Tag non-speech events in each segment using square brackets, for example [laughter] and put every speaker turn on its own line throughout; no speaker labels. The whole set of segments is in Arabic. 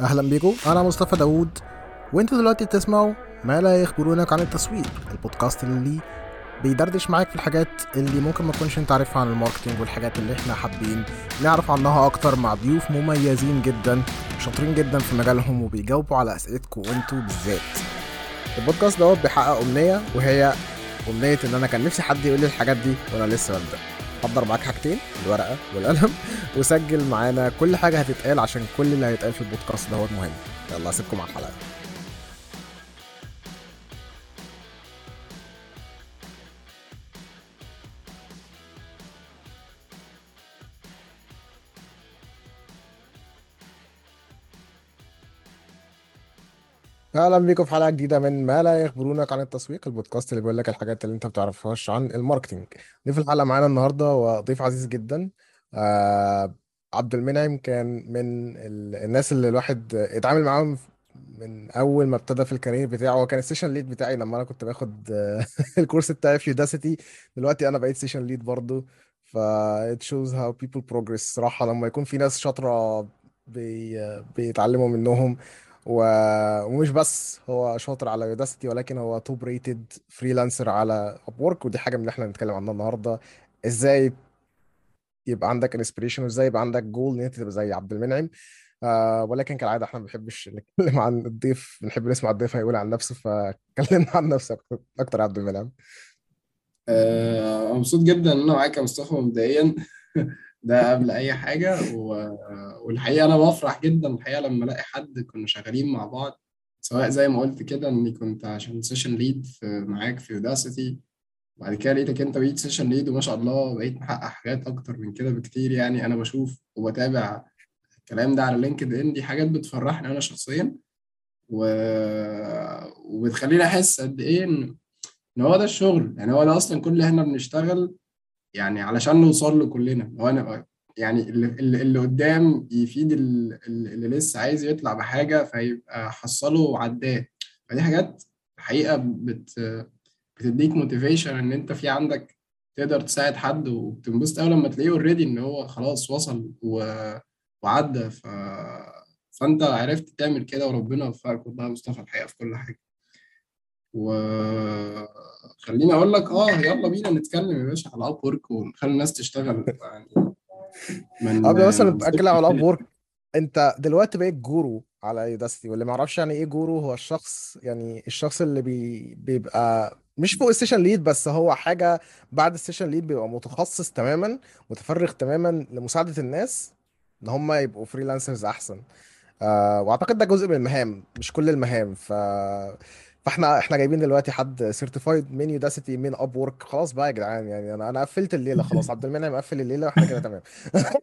أهلا بيكم أنا مصطفى داوود. وإنتوا دلوقتي بتسمعوا ما لا يخبرونك عن التسويق البودكاست اللي بيدردش معاك في الحاجات اللي ممكن ما تكونش أنت عارفها عن ال marketing والحاجات اللي إحنا حابين نعرف عنها أكتر مع ضيوف مميزين جدا شاطرين جدا في مجالهم وبيجاوبوا على أسئلتكم وإنتوا بالذات. البودكاست دوت بيحقق أمنية وهي أمنية إن أنا كان نفسي حد يقول لي الحاجات دي وأنا لسه ببدأ. حضر معاك حاجتين الورقة والقلم وسجل معانا كل حاجة هتتقال عشان كل اللي هيتقال في البودكاست دوت مهم يلا اسيبكم على الحلقة. أهلا بيكم في حلقة جديدة من ما لا يخبرونك عن التسويق البودكاست اللي بيقول لك الحاجات اللي أنت ما بتعرفهاش عن ال marketing. ضيف الحلقة معانا النهارده وضيف عزيز جدا. آه عبد المنعم كان من ال- الناس اللي الواحد اتعامل معاهم من أول ما ابتدى في ال career بتاعه. هو كان ال session lead بتاعي لما أنا كنت باخد [laughs] الكورس بتاعي في Udacity دلوقتي أنا بقيت session lead برضه. ف it shows how people progress. صراحة لما يكون في ناس شاطرة بي... بيتعلموا منهم و... ومش بس هو شاطر على Udacity ولكن هو top rated freelancer على Upwork ودي حاجة من اللي إحنا هنتكلم عنها النهاردة. إزاي يبقى عندك inspiration وإزاي يبقى عندك جول إن أنت تبقى زي عبد المنعم. آه ولكن كالعادة إحنا ما بنحبش نتكلم عن الضيف بنحب نسمع الضيف هيقول عن نفسه فكلمنا عن نفسك أكتر يا عبد المنعم.
آه، مبسوط جدا إن أنا معاك يا مصطفى مبدئيا. [laughs] ده قبل أي حاجة و... والحقيقة أنا بفرح جدا الحقيقة لما ألاقي حد كنا شغالين مع بعض سواء زي ما قلت كده إني كنت عشان session lead معاك في Udacity بعد كده لقيتك أنت بقيت session lead وما شاء الله بقيت محقق حاجات أكتر من كده بكتير يعني أنا بشوف وبتابع الكلام ده على LinkedIn دي حاجات بتفرحني أنا شخصيا و... وبتخليني أحس قد إيه إن هو ده الشغل يعني هو ده أصلا كل اللي إحنا بنشتغل يعني علشان نوصل له كلنا. هو أنا يعني اللي, اللي قدام يفيد ال- اللي اللي لسه عايز يطلع بحاجة فيبقى حصله وعداه. فدي حاجات الحقيقة بت بتديك motivation إن أنت في عندك تقدر تساعد حد وبتنبسط قوي لما تلاقيه already إن هو خلاص وصل و... وعدى. ف... فأنت عرفت تعمل كده وربنا وفقك والله يا مصطفى الحقيقة في كل حاجة. وخليني أقول لك آه يلا بينا نتكلم يا باشا على Upwork ونخلي الناس تشتغل يعني من
قبل مثلا
صفر
على
كده
وورك أنت دلوقتي بقيت جورو على يوداسيتي واللي ما يعرفش يعني إيه guru هو الشخص يعني الشخص اللي بي بيبقى مش فوق ال session lead بس هو حاجة بعد ال session lead بيبقى متخصص تماما متفرغ تماما لمساعدة الناس إن هم يبقوا freelancers أحسن. آه وأعتقد ده جزء من المهام مش كل المهام ف فاحنا إحنا جايبين دلوقتي حد certified من Udacity من Upwork خلاص بقى يا جدعان يعني أنا أنا قفلت الليلة خلاص عبد المنعم قفل الليلة وإحنا كده تمام.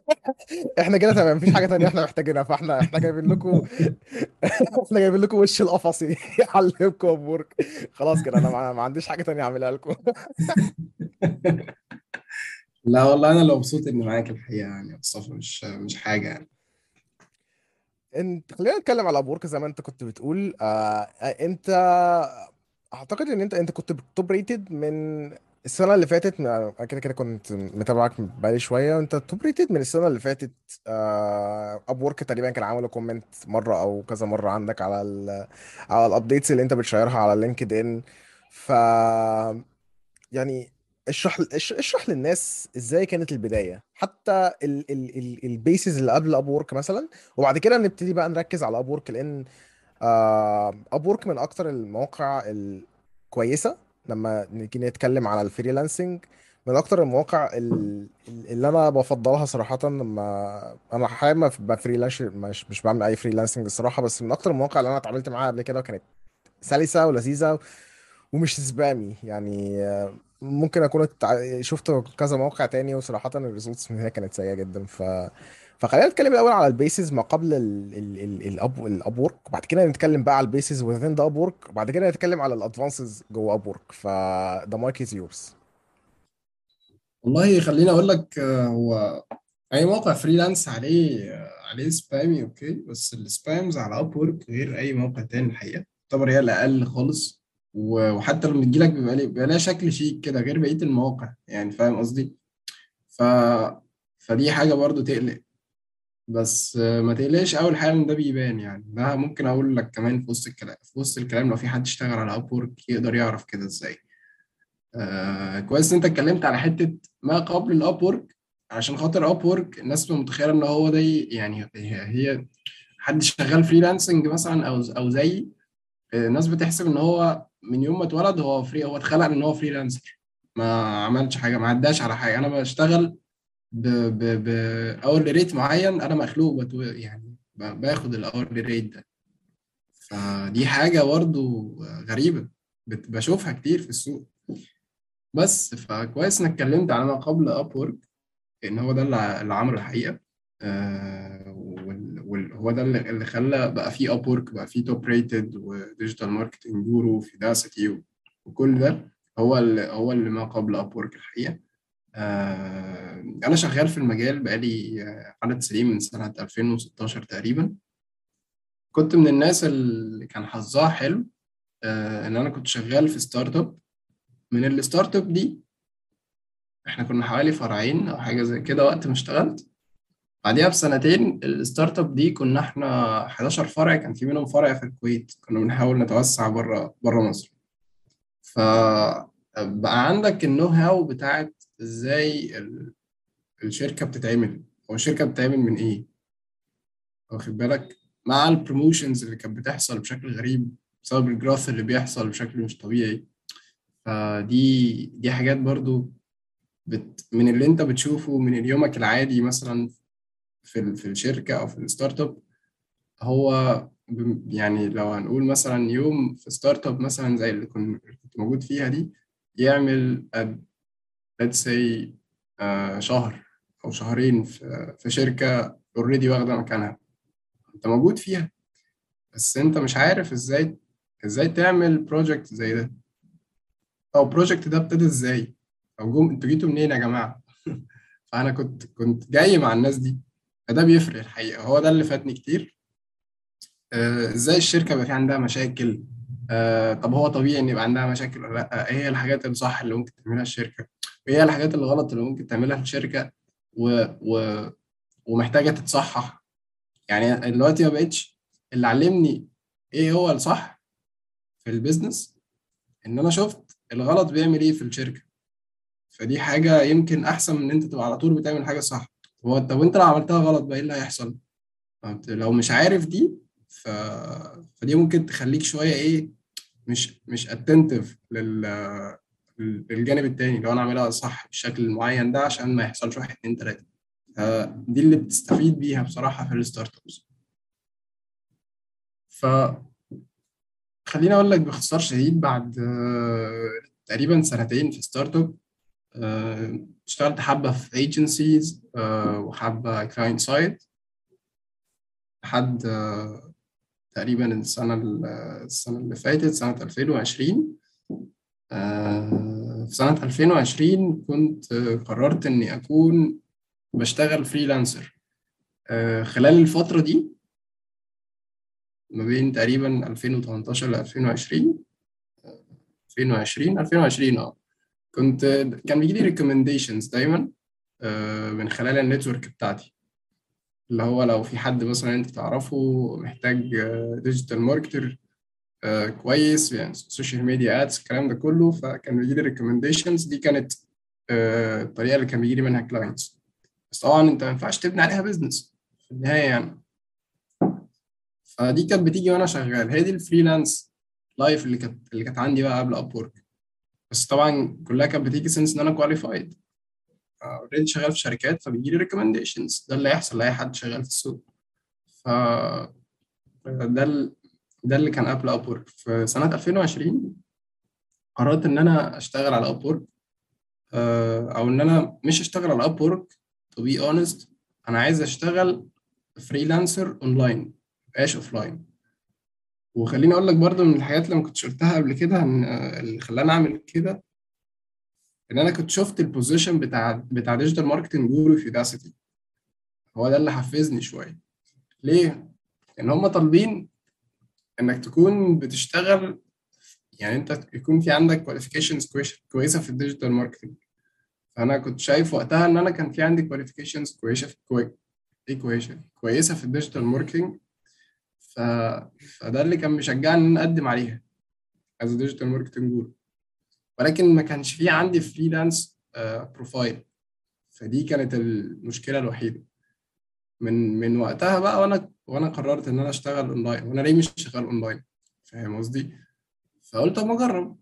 [laughs] إحنا كده تمام مفيش حاجة تانية إحنا محتاجينها. فاحنا إحنا جايبين لكم [laughs] إحنا جايبين لكم وش القفصي [laughs] يعلمكم Upwork خلاص كده أنا ما عنديش حاجة تانية أعملها لكم.
لا والله أنا اللي مبسوط إني معاك الحقيقة يعني مصطفى مش مش حاجة يعني.
انت خلينا نتكلم على Upwork زي ما أنت كنت بتقول. آه أنت أعتقد إن أنت أنت كنت Top Rated من السنة اللي فاتت أنا كده كده كنت متابعك بقالي شوية. وانت Top Rated من السنة اللي فاتت. آه Upwork تقريبا كان عامل comment مرة أو كذا مرة عندك على ال على ال updates اللي أنت بتشيرها على LinkedIn ف يعني اشرح اش- اشرح للناس إزاي كانت البداية. حتى ال ال ال ال basics اللي قبل Upwork مثلا وبعد كده نبتدي بقى نركز على Upwork لأن Upwork من أكتر المواقع الكويسة. لما نيجي نتكلم على ال freelancing من أكتر المواقع ال- اللي أنا بفضلها صراحة. لما أنا حاليا ما ب freelance ش مش مش بعمل أي freelancing الصراحة. بس من أكتر المواقع اللي أنا اتعاملت معاها قبل كده وكانت سلسة ولذيذة ومش spammy يعني آه، ممكن أكون شفت كذا موقع تاني وصراحة ال results من هنا كانت سيئة جدا. ف فخلينا نتكلم الأول على ال basics ما قبل ال ال ال ال Upwork وبعد كده نتكلم بقى على ال basics within the Upwork وبعد كده نتكلم على ال advances جوه Upwork ف the mic is yours.
والله خليني أقول لك آه، هو أي موقع freelance عليه آه، عليه spammy okay بس ال spams على Upwork غير أي موقع تاني الحقيقة. تعتبر هي الأقل خالص. وحتى لما تجيلك بيبقى ليه- بيبقى لها شكل شيك كده غير بقية المواقع يعني فاهم قصدي؟ ف فدي حاجة برضو تقلق. بس ما تقلقش أول حاجة إن ده بيبان يعني. ده ممكن أقول لك كمان في وسط الكلام في وسط الكلام لو في حد اشتغل على Upwork يقدر يعرف كده إزاي. آه كويس إن أنت اتكلمت على حتة ما قبل ال Upwork عشان خاطر Upwork الناس متخيلة إن هو ده يعني هي, هي حد شغال freelancing مثلا أو أو زي آه، الناس بتحسب إن هو من يوم ما اتولد هو free هو اتخلق ان هو freelancer ما عملش حاجة ما عداش على حاجة. أنا بشتغل ب ب ب hourly rate معين أنا مخلوق يعني باخد ال hourly rate ده. فدي حاجة برضه غريبة. بشوفها كتير في السوق. بس فكويس إنك اتكلمت على ما قبل Up إن هو ده اللي عمله الحقيقة. آه وهو ده اللي خلى بقى فيه Upwork بقى فيه Top Rated و digital marketing guru و Udacity وكل ده هو اللي هو اللي ما قبل Upwork الحقيقة. آه أنا شغال في المجال بقالي آه، عدد سنين من سنة 2016 تقريبا. كنت من الناس اللي كان حظها حلو آه إن أنا كنت شغال في startup من ال startup دي إحنا كنا حوالي فرعين أو حاجة زي كده وقت ما اشتغلت. بعديها بسنتين ال startup دي كنا إحنا 11 فرع كان في منهم فرع في الكويت كنا بنحاول نتوسع بره بره مصر. فبقى عندك ال know-how بتاعت إزاي ال- الشركة بتتعمل. أو الشركة بتتعمل من إيه؟ واخد بالك؟ مع ال promotions اللي كانت بتحصل بشكل غريب بسبب ال growth اللي بيحصل بشكل مش طبيعي. فدي دي حاجات برضو بت من اللي انت بتشوفه من يومك العادي مثلا في في الشركة أو في ال startup هو يعني لو هنقول مثلا يوم في startup مثلا زي اللي كن- اللي كنت موجود فيها دي يعمل let's say آه، شهر أو شهرين في في شركة already واخدة مكانها. أنت موجود فيها بس أنت مش عارف إزاي إزاي تعمل project زي ده. أو ال project ده ابتدى إزاي؟ أو جم أنتوا جيتوا منين يا جماعة؟ [laughs] فأنا كنت كنت جاي مع الناس دي. فده بيفرق الحقيقة. هو ده اللي فاتني كتير. آه، إزاي الشركة بقى في عندها مشاكل؟ آه، طب هو طبيعي إن يبقى عندها مشاكل ولا لأ؟ إيه هي الحاجات الصح اللي ممكن تعملها الشركة؟ وإيه الحاجات الغلط اللي ممكن تعملها الشركة و... و... ومحتاجة تتصحح؟ يعني دلوقتي ما بقتش اللي علمني إيه هو الصح في البيزنس إن أنا شفت الغلط بيعمل إيه في الشركة. فدي حاجة يمكن أحسن من إن أنت تبقى على طول بتعمل حاجة صح. هو طب وانت لو عملتها غلط بقى إيه اللي هيحصل؟ لو مش عارف دي ف... فدي ممكن تخليك شوية إيه مش مش attentive لل... للجانب التاني لو أنا اعملها صح بالشكل المعين ده عشان ما يحصلش واحد اتنين تلاتة. دي اللي بتستفيد بيها بصراحة في ال startups ف خليني أقول لك باختصار شديد بعد آه، تقريبا سنتين في start-up اشتغلت حبة في agencies وحبة client side لحد آه، تقريبا السنة ال- السنة اللي فاتت سنة 2020 آه، في سنة 2020 كنت آه، قررت إني أكون بشتغل freelancer آه، خلال الفترة دي ما بين تقريبا 2018 ل 2020 2020 2020 آه. كنت كان بيجي لي recommendations دايما آه، من خلال ال network بتاعتي. اللي هو لو في حد مثلا أنت تعرفه محتاج digital marketer كويس يعني social media ads الكلام ده كله فكان بيجي لي recommendations دي كانت آه، الطريقة اللي كان بيجي لي منها clients بس طبعا أنت ما ينفعش تبني عليها business في النهاية يعني. فدي كانت بتيجي وأنا شغال. هي دي ال freelance life اللي كانت اللي كانت عندي بقى قبل Upwork بس طبعا كلها كانت بتيجي since ان أنا qualified already شغال في شركات فبيجي لي recommendations ده اللي هيحصل لأي حد شغال في السوق. ف ده ال... ده اللي كان قبل Upwork في سنة 2020 قررت إن أنا أشتغل على Upwork أو إن أنا مش أشتغل على Upwork to be honest أنا عايز أشتغل freelancer online مبقاش offline وخليني أقول لك برضو من الحاجات اللي ما كنتش قلتها قبل كده إن اللي خلاني أعمل كده إن أنا كنت شفت ال position بتاع بتاع digital marketing guru في Udacity هو ده اللي حفزني شوية. ليه؟ إن هم طالبين إنك تكون بتشتغل يعني أنت يكون في عندك qualifications كويسة في ال digital marketing فأنا كنت شايف وقتها إن أنا كان في عندي qualifications كويسة في كويسة في ال digital marketing ف... فده اللي كان مشجعني إن أقدم عليها as digital marketing guru ولكن ما كانش في عندي freelance profile فدي كانت المشكلة الوحيدة. من من وقتها بقى وأنا وأنا قررت إن أنا أشتغل اونلاين وأنا ليه مش شغال اونلاين فاهم قصدي؟ فقلت اما أجرب.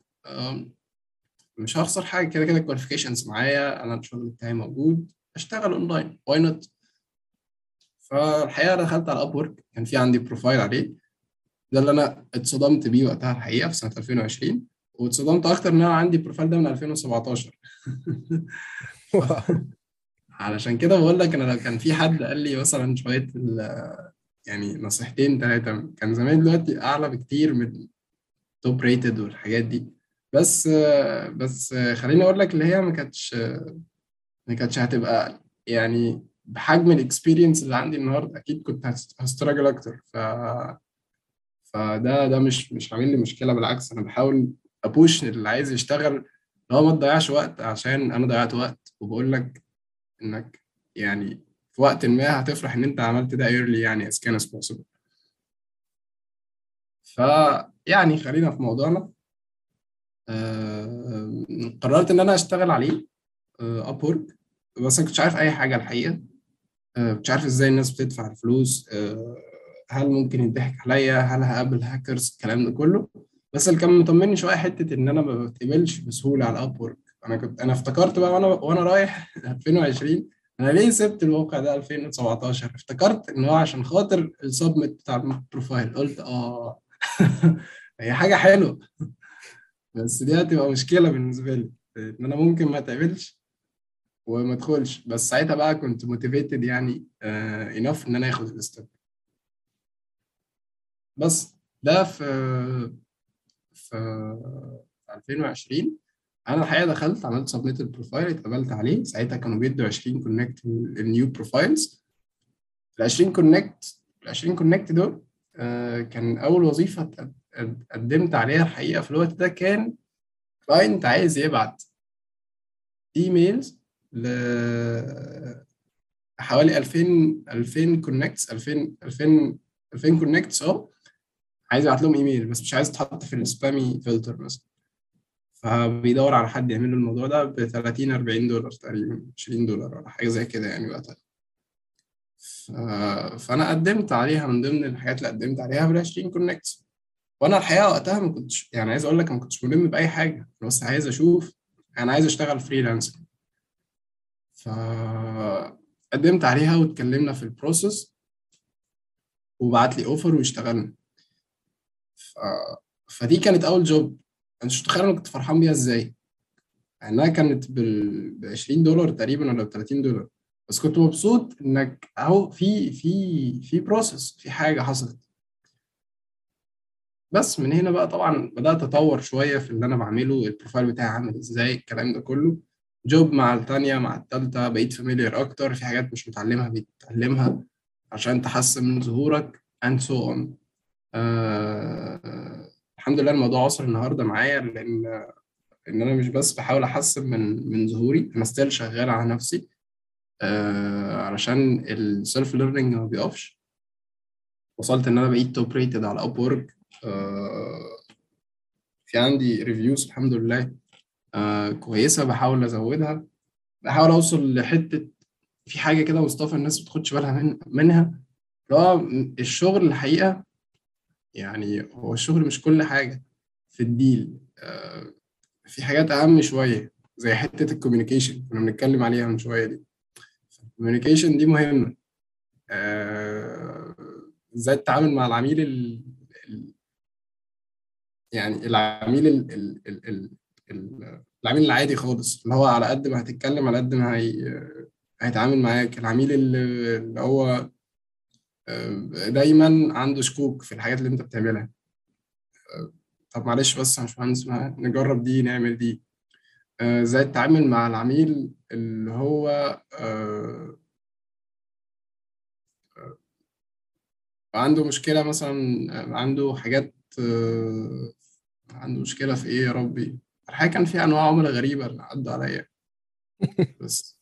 مش هخسر حاجة. كده كده ال qualifications معايا. أنا الشغل بتاعي موجود. أشتغل online why not فالحقيقة دخلت على Upwork كان في عندي profile عليه. ده اللي أنا اتصدمت بيه وقتها الحقيقة في سنة 2020 واتصدمت أكتر إن أنا عندي ال profile ده من 2017 [laughs] علشان كده بقول لك أنا لو كان في حد قال لي مثلا شوية يعني نصيحتين ثلاثة كان زمان دلوقتي أعلى بكتير من top rated والحاجات دي. بس بس خليني أقول لك اللي هي ما كانتش ما كانتش هتبقى يعني بحجم ال experience اللي عندي النهارده أكيد كنت ه struggle أكتر. ف فده ده مش مش عامل لي مشكلة بالعكس أنا بحاول أ push اللي عايز يشتغل. لو ما تضيعش وقت عشان أنا ضيعت وقت وبقول لك إنك يعني في وقت ما هتفرح إن أنت عملت ده early يعني as can as possible. فيعني خلينا في موضوعنا. آه، قررت إن أنا أشتغل عليه Upwork بس أنا كنتش عارف أي حاجة الحقيقة. آه، كنتش عارف إزاي الناس بتدفع الفلوس آه، هل ممكن يضحك عليا؟ هل هقابل هاكرز الكلام ده كله. بس اللي كان مطمني شوية حتة إن أنا ما بتقبلش بسهولة على Upwork أنا كنت أنا افتكرت بقى وأنا وأنا رايح [laughs] 2020 أنا ليه سبت الموقع ده 2017 افتكرت إن هو عشان خاطر ال submit بتاع ال profile قلت آه. [laughs] هي حاجة حلوة. بس دي هتبقى مشكلة بالنسبة لي إن أنا ممكن ما أتقبلش. وما ادخلش بس ساعتها بقى كنت motivated يعني enough إن أنا آخد ال step. بس ده في في 2020 أنا الحقيقة دخلت عملت submit ال profile اتقبلت عليه. ساعتها كانوا بيدوا 20 connect ال new profiles ال 20 connect ال 20 connect دول آه، كان أول وظيفة قدمت عليها الحقيقة في الوقت ده كان client عايز يبعت emails ل حوالي 2000 2000 contacts 2000 2000 2000 contacts آه. عايز يبعت لهم إيميل بس مش عايز تحط في ال spammy filter مثلا. فبيدور على حد يعمل له الموضوع ده ب 30 40 دولار تقريبا 20 دولار ولا حاجة زي كده يعني وقتها. فأنا قدمت عليها من ضمن الحاجات اللي قدمت عليها بال 20 connect وأنا الحقيقة وقتها ما كنتش يعني عايز أقول لك ما كنتش ملم بأي حاجة. بس عايز أشوف أنا عايز أشتغل freelancer فقدمت عليها واتكلمنا في ال process وبعت لي offer واشتغلنا. ف... فدي كانت أول job أنا مش أنا كنت فرحان بيها إزاي. إنها كانت بال ب 20 دولار تقريبا ولا ب 30 دولار. بس كنت مبسوط إنك أهو في في في process في حاجة حصلت. بس من هنا بقى طبعا بدأت أطور شوية في اللي أنا بعمله ال profile بتاعي عامل إزاي الكلام ده كله. job مع التانية مع التالتة بقيت familiar أكتر في حاجات مش متعلمها بتتعلمها عشان تحسن من ظهورك and so on. آه الحمد لله الموضوع وصل النهارده معايا لأن إن أنا مش بس بحاول أحسن من من ظهوري أنا still شغال على نفسي آه علشان ال self learning ما بيقفش. وصلت إن أنا بقيت top rated على Upwork آه في عندي reviews الحمد لله. آه كويسة بحاول أزودها. بحاول أوصل لحتة في حاجة كده مصطفى الناس ما بتاخدش بالها من منها. اللي هو الشغل الحقيقة يعني هو الشغل مش كل حاجة. في ال deal آه في حاجات أهم شوية زي حتة ال communication. كنا بنتكلم عليها من شوية دي. ال communication دي مهمة. آه، إزاي تتعامل مع العميل ال... يعني العميل ال... ال... ال... ال... ال... العميل العادي خالص اللي هو على قد ما هتتكلم على قد ما هي... هيتعامل معاك. العميل اللي, هو آه، دايما عنده شكوك في الحاجات اللي انت بتعملها. آه، طب معلش بس يا باشمهندس نجرب دي نعمل دي. آه، إزاي تتعامل مع العميل اللي هو عنده مشكلة مثلا عنده حاجات عنده مشكلة في إيه يا ربي؟ الحقيقة كان في أنواع عملاء غريبة اللي عدوا عليا. [laughs] بس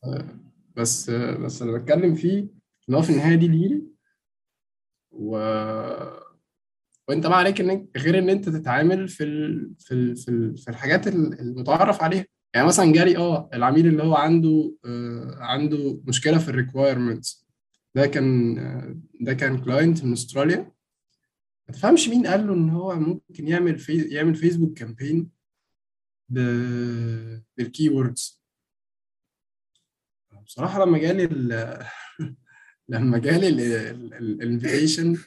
بس بس اللي بتكلم فيه إن هو في النهاية دي deal و... وأنت بقى عليك ان غير إن أنت تتعامل في ال... في ال... في, ال... في الحاجات ال- المتعارف عليها. يعني مثلا جالي آه العميل اللي هو عنده آه عنده مشكلة في ال requirements ده كان ده كان client من أستراليا. ما تفهمش مين قال له إن هو ممكن يعمل في... يعمل فيسبوك campaign بال keywords بصراحة لما جالي ال... [laughs] لما جالي ال invitation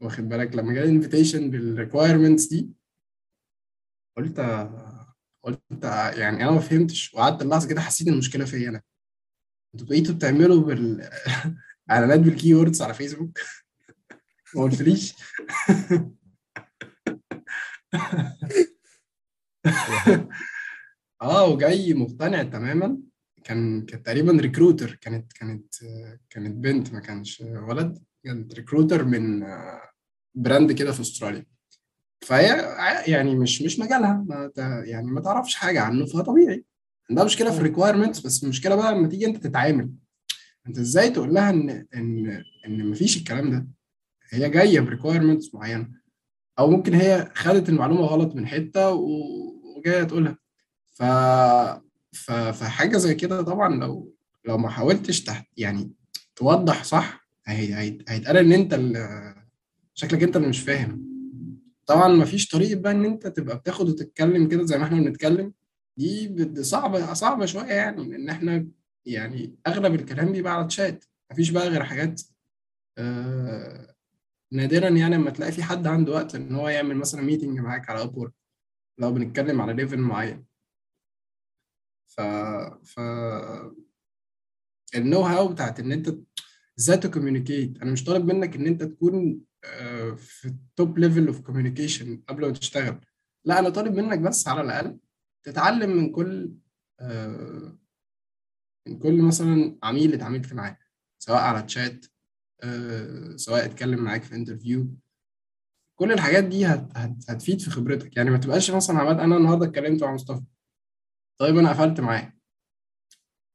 واخد بالك لما جالي ال invitation بال requirements دي قلت قلت يعني أنا ما فهمتش وقعدت اللحظة كده حسيت المشكلة فيا أنا. أنتوا بقيتوا بتعملوا بال [laughs] إعلانات بال keywords على فيسبوك [laughs] ما قلتليش. [laughs] آه وجاي مقتنع تماما. كان كانت تقريبا recruiter كانت كانت كانت بنت ما كانش ولد. كانت recruiter من brand كده في أستراليا. فهي ع- يعني مش مش مجالها. ما يعني ما تعرفش حاجة عنه فطبيعي عندها مشكلة في ال requirements بس المشكلة بقى لما تيجي انت تتعامل. انت إزاي تقول لها ان ان ان مفيش الكلام ده؟ هي جاية ب requirements معينة. أو ممكن هي خدت المعلومة غلط من حتة و- وجايه تقولها. ف ف فحاجة زي كده طبعا لو لو ما حاولتش تحت يعني توضح صح هي- هي- هيتقال إن أنت ال- شكلك أنت اللي مش فاهم. طبعا ما فيش طريقة بقى إن أنت تبقى بتاخد وتتكلم كده زي ما إحنا بنتكلم. دي صعبة صعبة شوية يعني لأن إحنا يعني أغلب الكلام بيبقى على الشات مفيش بقى غير حاجات آه نادرا يعني لما تلاقي في حد عنده وقت إن هو يعمل مثلا meeting معاك على Upwork لو بنتكلم على level معين. ف ف ال know how بتاعت إن أنت إزاي ت communicate. أنا مش طالب منك إن أنت تكون آه، في ال top level of communication قبل ما تشتغل. لا أنا طالب منك بس على الأقل تتعلم من كل آه، من كل مثلا عميل اتعاملت معاه. سواء على تشات آه، سواء اتكلم معاك في interview كل الحاجات دي هت هت هتفيد في خبرتك يعني ما تبقاش مثلا عماد أنا النهارده اتكلمت مع مصطفى طيب أنا قفلت معاه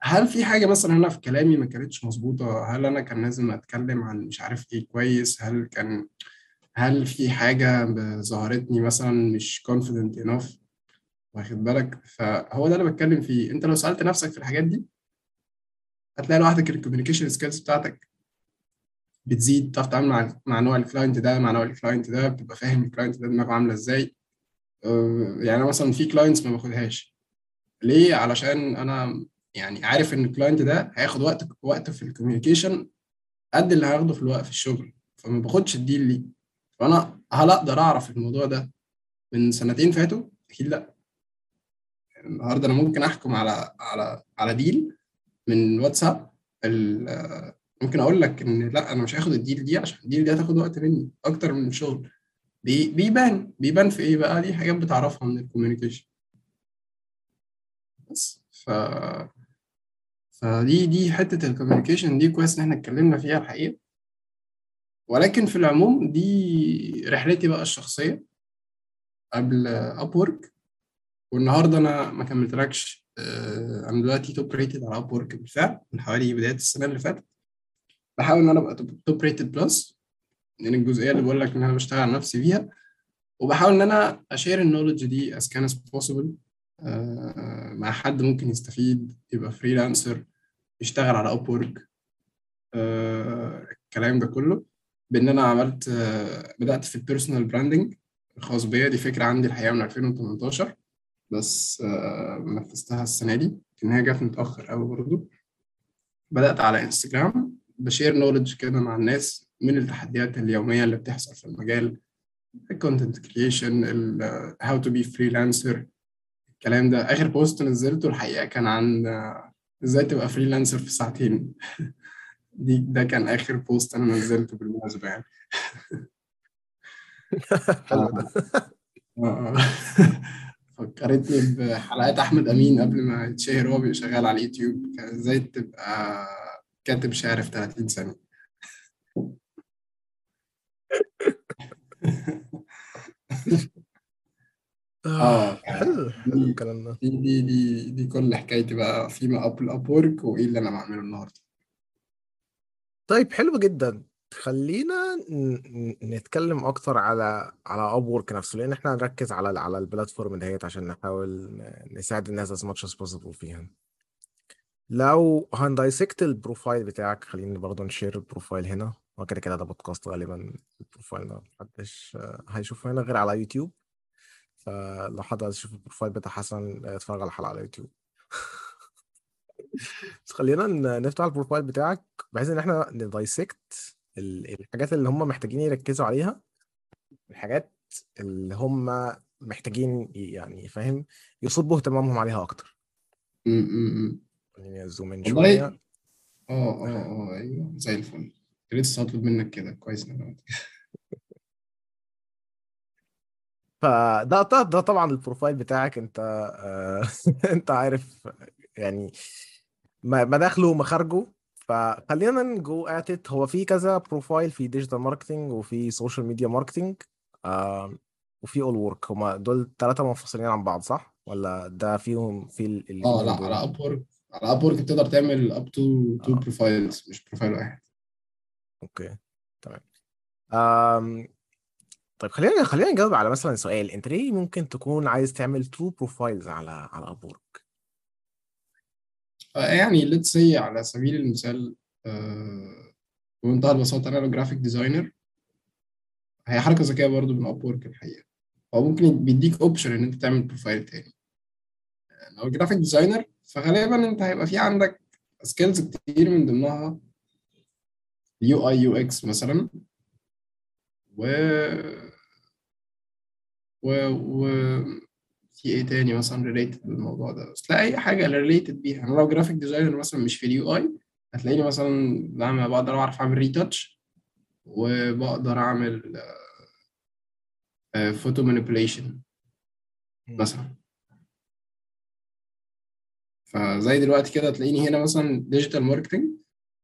هل في حاجة مثلا أنا في كلامي ما كانتش مظبوطة؟ هل أنا كان لازم أتكلم عن مش عارف إيه كويس؟ هل كان هل في حاجة ب- ظهرتني مثلا مش confident enough؟ واخد بالك؟ فهو ده اللي بتكلم فيه، أنت لو سألت نفسك في الحاجات دي هتلاقي لوحدك ال communication skills بتاعتك بتزيد، تعرف تتعامل مع مع نوع ال client ده مع نوع ال client ده، بتبقى فاهم ال client ده دماغه عاملة إزاي. أه، يعني أنا مثلا في clients ما باخدهاش، ليه؟ علشان أنا يعني عارف إن ال client ده هياخد وقت وقت في ال communication قد اللي هاخده في الوقت في الشغل. فما باخدش ال deal ليه. فأنا هل أقدر أعرف الموضوع ده من سنتين فاتوا؟ أكيد لأ. النهارده أنا ممكن أحكم على على على deal من واتساب ممكن أقول لك إن لأ أنا مش هاخد الديل دي عشان الديل دي هتاخد وقت مني أكتر من الشغل. بي- بيبان بيبان في إيه بقى؟ دي حاجات بتعرفها من ال communication بس ف فدي دي حتة ال communication دي كويس إن إحنا اتكلمنا فيها الحقيقة. ولكن في العموم دي رحلتي بقى الشخصية قبل Upwork والنهاردة أنا ما كملتلكش آه، أنا دلوقتي top rated على Upwork بالفعل من حوالي بداية السنة اللي فاتت. بحاول إن أنا أبقى top rated plus لأن الجزئية اللي بقول لك إن أنا بشتغل على نفسي فيها. وبحاول إن أنا أ share ال knowledge دي as كان as possible. آه، مع حد ممكن يستفيد يبقى freelancer يشتغل على Upwork الكلام ده كله. بإن أنا عملت آه، بدأت في ال personal branding الخاص بيا. دي فكرة عندي الحقيقة من 2018 بس آه، نفذتها السنة دي. لأن هي جت متأخر قوي برضه بدأت على انستجرام بـ share knowledge كده مع الناس من التحديات اليومية اللي بتحصل في المجال ال content creation how to be freelancer الكلام ده. آخر post نزلته الحقيقة كان عن إزاي تبقى freelancer في ساعتين. [laughs] دي ده كان آخر post أنا نزلته بالمناسبة يعني. [laughs] آه. [laughs] فكرتني بحلقات أحمد أمين قبل ما يتشهر وهو بيبقى شغال على اليوتيوب. كان إزاي تبقى كاتب شعر في 30 ثانية آه
حلو حلو الكلام ده.
دي دي دي دي كل حكايتي بقى في ما Upwork وإيه اللي أنا بعمله النهارده.
طيب حلو جدا. خلينا ن- نتكلم أكتر على على Upwork نفسه لأن إحنا هنركز على على ال platform دهيت عشان نحاول نساعد الناس as much as possible فيها. لو هن dissect ال profile بتاعك خليني برضه ن share ال profile هنا. هو كده كده ده بودكاست غالبا ال profile ده محدش آه، هيشوفه هنا غير على يوتيوب. فلو حد عايز يشوف ال profile بتاع حسن آه، اتفرج على الحلقة على يوتيوب. [laughs] بس خلينا نفتح ال profile بتاعك بحيث إن إحنا ن dissect الحاجات اللي هم محتاجين يركزوا عليها. الحاجات اللي هم محتاجين يعني فاهم؟ يصبوا اهتمامهم عليها
أكتر.
خليني أ zoom in
والله
شوية
آه آه آه أيوه زي الفل يا ريت هطلب منك كده كويس عملت كده. [laughs]
فده ده, ده طبعا ال profile بتاعك أنت آه [laughs] أنت عارف يعني ما- مداخله ومخارجه فخلينا ن go at هو في كذا profile في digital marketing وفي social media marketing وفي all work هما دول ثلاثة منفصلين عن بعض صح؟ ولا ده فيهم في ال- آه
لا؟ على ابورك على ابورك بتقدر تعمل up to
two
profiles مش profile واحد.
okay تمام. أم... طيب خلينا خلينا نجاوب على مثلا سؤال. أنت ليه ممكن تكون عايز تعمل two profiles على على Upwork؟
آه، يعني let's say على سبيل المثال آه، بمنتهى البساطة أنا لو graphic designer هي حركة ذكية برضو من Upwork الحقيقة. هو ممكن بيديك option إن أنت تعمل profile تاني. لو graphic designer فغالبا أنت هيبقى في عندك skills كتير من ضمنها UI UX مثلا. و و و في إيه تاني مثلا related بالموضوع ده؟ بس لا أي حاجة related بيها. أنا لو graphic designer مثلا مش في ال UI هتلاقيني مثلا بعمل بقدر أعرف أعمل retouch وبقدر أعمل photo manipulation
مم.
مثلا. فزي دلوقتي كده تلاقيني هنا مثلا digital marketing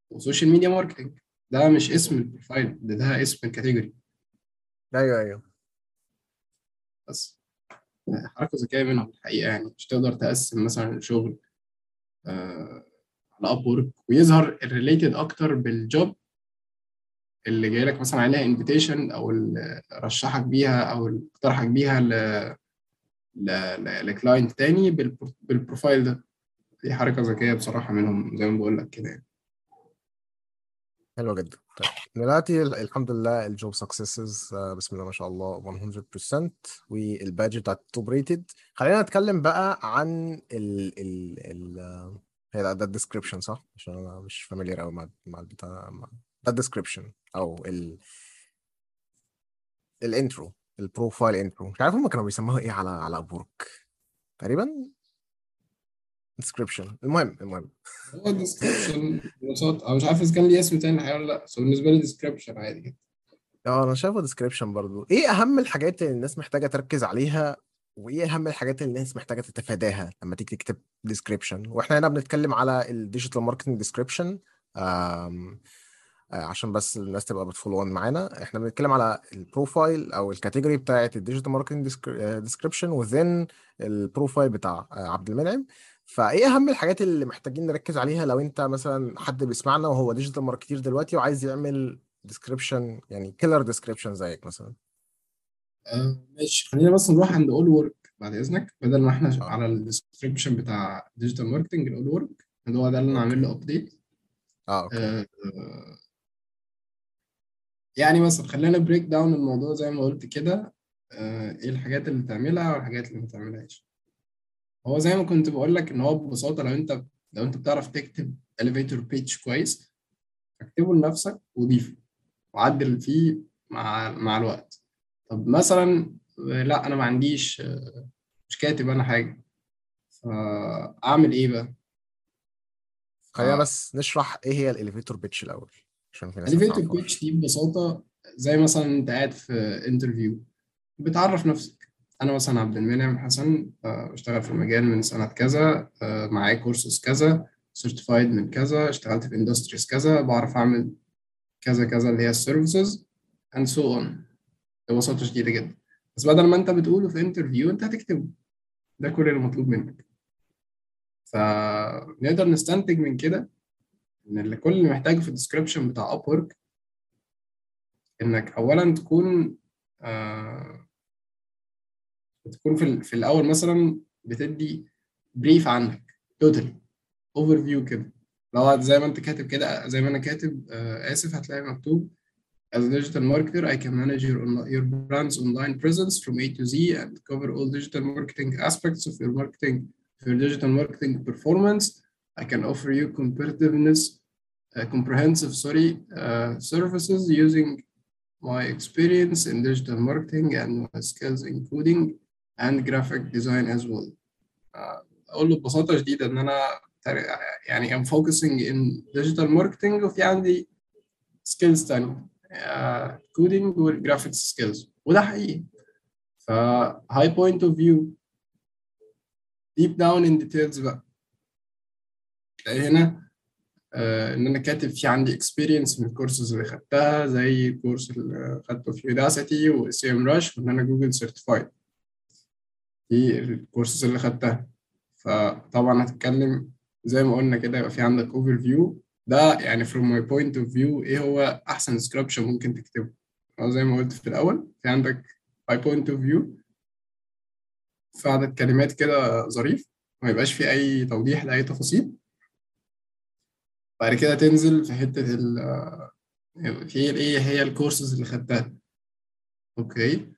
و social media marketing ده مش اسم ال profile ده ده اسم ال
category أيوه أيوه.
بس. حركة ذكية منهم الحقيقة يعني. مش تقدر تقسم مثلا الشغل آه على Upwork ويظهر ال related أكتر بال job اللي جاي لك مثلا عليها invitation اللي رشحك بيها اللي اقترحك بيها ل ل- ل client تاني بالبرو- بال profile ده. دي حركة ذكية بصراحة منهم زي ما بقول لك كده يعني.
حلو جدا طيب دلوقتي ال- الحمد لله ال job success بسم الله ما شاء الله 100% وال badge بتاعت top rated خلينا نتكلم بقى عن ال ال ال آه، هي ده ال description صح؟ عشان أنا مش familiar قوي مع مع البتاع ده ال description أو ال ال intro ال profile intro مش عارف هم كانوا بيسموها إيه على على Upwork تقريبا description المهم المهم.
هو description ببساطة. أنا مش عارف إذا كان ليه اسم تاني الحقيقة ولا لأ بس بالنسبة لي description عادي جدا.
آه أنا شايفه description برضو. إيه أهم الحاجات اللي الناس محتاجة تركز عليها؟ وإيه أهم الحاجات اللي الناس محتاجة تتفاداها لما تيجي تكتب description وإحنا هنا بنتكلم على ال digital marketing description عشان بس الناس تبقى بت follow on معانا. إحنا بنتكلم على ال profile أو ال category بتاعة ال digital marketing description within ال profile بتاع آه، عبد المنعم. فايه اهم الحاجات اللي محتاجين نركز عليها لو انت مثلا حد بيسمعنا وهو digital marketer دلوقتي وعايز يعمل description يعني killer description زيك مثلا؟
آه ماشي. خلينا بس نروح عند all work بعد إذنك. بدل ما إحنا
آه.
على ال description بتاع digital marketing ال all work اللي هو ده اللي أنا عامل له update
آه okay.
آه آه، يعني مثلا خلينا break down الموضوع زي ما قلت كده. آه إيه الحاجات اللي تعملها والحاجات اللي ما تعملهاش. هو زي ما كنت بقول لك إن هو ببساطة لو أنت لو أنت بتعرف تكتب elevator pitch كويس اكتبه لنفسك وضيفه وعدل فيه مع مع الوقت. طب مثلا لأ أنا ما عنديش مش كاتب أنا حاجة. فأعمل إيه بقى؟
خلينا بس نشرح إيه هي ال elevator pitch الأول عشان في ناس ما
elevator
تعرفهاش
pitch دي ببساطة زي مثلا أنت قاعد في interview بتعرف نفسك. أنا مثلا عبد المنعم حسن آه، بشتغل في المجال من سنة كذا آه، معايا كورسز كذا certified من كذا اشتغلت في industries كذا بعرف أعمل كذا كذا اللي هي ال services and so on. ببساطة شديدة جدا. بس بدل ما أنت بتقوله في interview أنت هتكتبه. ده كل اللي مطلوب منك. فنقدر نستنتج من كده إن اللي كل اللي محتاجه في ال description بتاع اب إنك اولا تكون آه تكون في, في الأول مثلا بتدي brief عنك total overview كده لو زي ما انت كاتب كده زي ما أنا كاتب آه اسف هتلاقي مكتوب As a digital marketer, I can manage your, your brand's online presence from A to Z and cover all digital marketing aspects of your marketing, your digital marketing performance. I can offer you competitiveness, uh, comprehensive, sorry, uh, services using my experience in digital marketing and my skills in coding and graphic design as well. Uh, أقول له ببساطة شديده إن أنا يعني I'm focusing in digital marketing وفي عندي skills تانية. coding وال graphics skills وده حقيقي. ف high point of view. Deep down in details بقى. تلاقي هنا آه إن أنا كاتب في عندي experience من الكورسز اللي خدتها زي ال course اللي خدته في Udacity و SEMrush وإن أنا Google certified دي الكورسز اللي خدتها. فطبعا هتتكلم زي ما قلنا كده يبقى في عندك overview ده يعني from my point of view إيه هو أحسن description ممكن تكتبه. أو زي ما قلت في الأول في عندك my point of view. في عدد كلمات كده ظريف ما يبقاش في أي توضيح لأي تفاصيل. بعد كده تنزل في حتة ال في إيه هي الكورسز اللي خدتها. okay.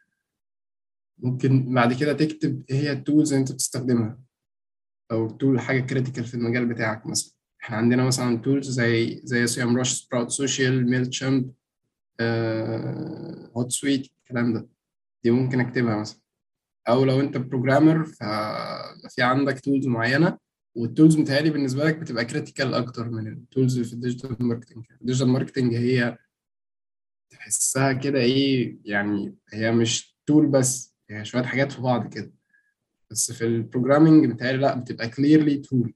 ممكن بعد كده تكتب إيه هي ال tools اللي انت بتستخدمها أو tool حاجة critical في المجال بتاعك مثلا. إحنا عندنا مثلا tools زي زي SEMrush Sprout Social Mailchimp Hootsuite الكلام ده. دي ممكن أكتبها مثلا. أو لو أنت programmer ففي عندك tools معينة وال tools متهيألي بالنسبة لك بتبقى critical أكتر من ال tools في ال digital marketing ال digital marketing هي تحسها كده إيه يعني هي مش tool بس. هي شوية حاجات في بعض كده. بس في ال programming متهيألي لا بتبقى clearly tool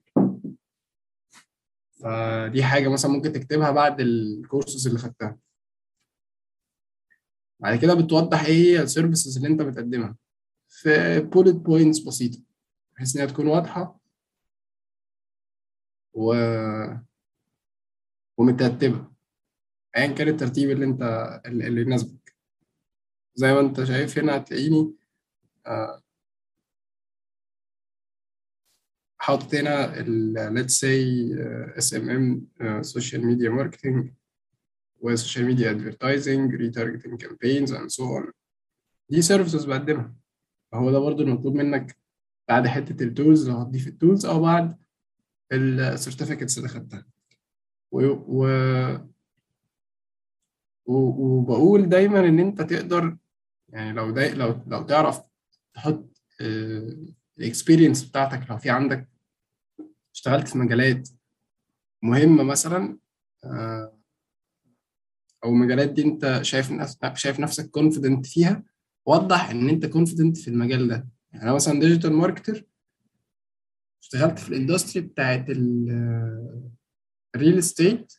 فدي حاجة مثلا ممكن تكتبها بعد الكورسز اللي خدتها. بعد كده بتوضح إيه هي ال services اللي أنت بتقدمها. في bullet points بسيطة بحيث إنها تكون واضحة و ومترتبة. ايا كان الترتيب اللي أنت اللي يناسبك. زي ما أنت شايف هنا هتلاقيني حاطط هنا ال let's say SMM social media marketing و social media advertising retargeting campaigns and so on دي services بقدمها فهو ده برضو المطلوب منك بعد حتة ال tools لو هتضيف ال tools أو بعد ال certificates اللي خدتها و... و... وبقول دايما إن أنت تقدر يعني لو. لو لو تعرف تحط ال experience بتاعتك لو في عندك اشتغلت في مجالات مهمة مثلا أو مجالات دي أنت شايف نفسك شايف نفسك confident فيها وضح إن أنت confident في المجال ده. يعني أنا مثلا digital marketer اشتغلت في ال industry بتاعت ال real estate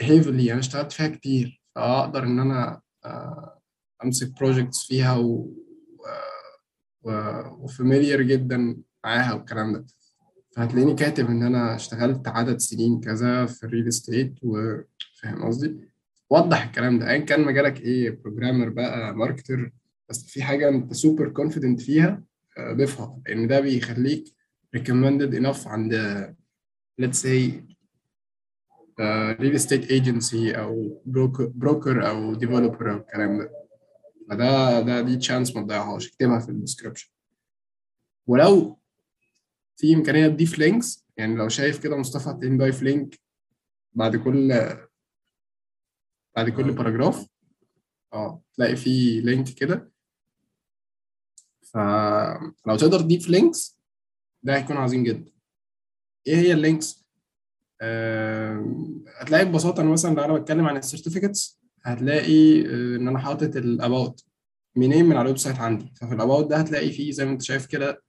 heavily أنا اشتغلت فيها كتير. فأقدر إن أنا أمسك projects فيها و وfamiliar جدا معاها والكلام ده. فهتلاقيني كاتب إن أنا اشتغلت عدد سنين كذا في ال real estate وفاهم قصدي؟ وضح الكلام ده. ايا كان مجالك إيه؟ programmer بقى marketer بس في حاجة أنت super confident فيها ضيفها. لأن ده بيخليك recommended enough عند let's say real estate agency أو broker أو developer أو الكلام ده. فده ده دي chance ما تضيعهاش. اكتبها في ال description ولو في إمكانية تضيف links يعني لو شايف كده مصطفى هتلاقيني ضايف link بعد كل بعد كل paragraph آه تلاقي في link كده. فلو تقدر تضيف links ده هيكون عظيم جدا. إيه هي ال links آه هتلاقي ببساطة أنا مثلا لو أنا بتكلم عن ال certificates هتلاقي إن أنا حاطط ال about منين؟ من على ال website عندي. ففي ال about ده هتلاقي فيه زي ما أنت شايف كده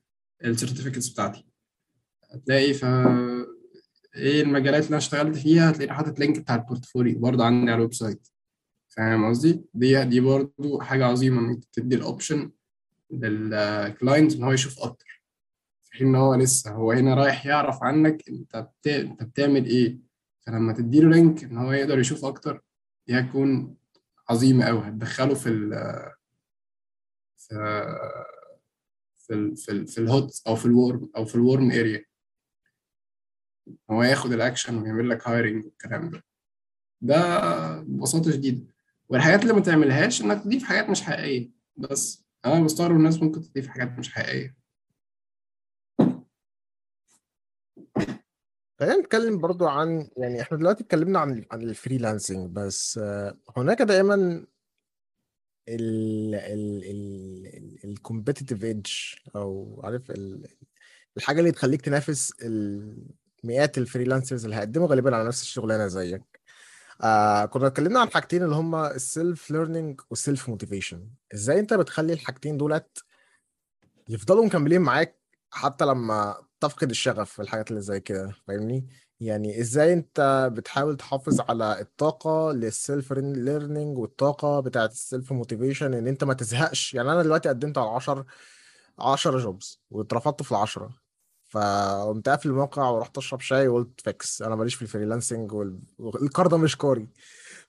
ال certificates بتاعتي. هتلاقي ف إيه المجالات اللي أنا اشتغلت فيها؟ هتلاقي حاطط link بتاع ال portfolio برضه عندي على ال website. فاهم قصدي؟ دي دي برضه حاجة عظيمة إنك تدي ال option لل client إن هو يشوف أكتر. في حين إن هو لسه هو هنا رايح يعرف عنك أنت بت... أنت بتعمل إيه. فلما تديله link إن هو يقدر يشوف أكتر دي هتكون عظيمه قوي هتدخله في ال في في في, في ال hot أو في ال warm أو في ال warm area هو ياخد الاكشن ويعمل لك hiring والكلام ده. ده ببساطة شديدة. والحاجات اللي ما تعملهاش إنك تضيف حاجات مش حقيقية. بس أنا بستغرب الناس ممكن تضيف حاجات مش حقيقية.
خلينا نتكلم برضو عن يعني إحنا دلوقتي اتكلمنا عن عن ال freelancing بس آه، هناك دائما ال ال ال ال competitive edge أو عارف ال- الحاجة اللي تخليك تنافس المئات ال freelancers اللي هيقدموا غالبا على نفس الشغلانه زيك. آه كنا اتكلمنا عن حاجتين اللي هما ال self-learning وال self-motivation إزاي أنت بتخلي الحاجتين دولت يفضلوا مكملين معاك حتى لما تفقد الشغف في الحاجات اللي زي كده فاهمني؟ يعني إزاي أنت بتحاول تحافظ على الطاقة لل self-learning والطاقة بتاعت ال self-motivation إن أنت ما تزهقش؟ يعني أنا دلوقتي قدمت على 10 10 jobs واترفضت في العشرة فقمت قافل الموقع ورحت أشرب شاي وقلت فاكس أنا ماليش في ال freelancing وال- والكار ده مش كاري.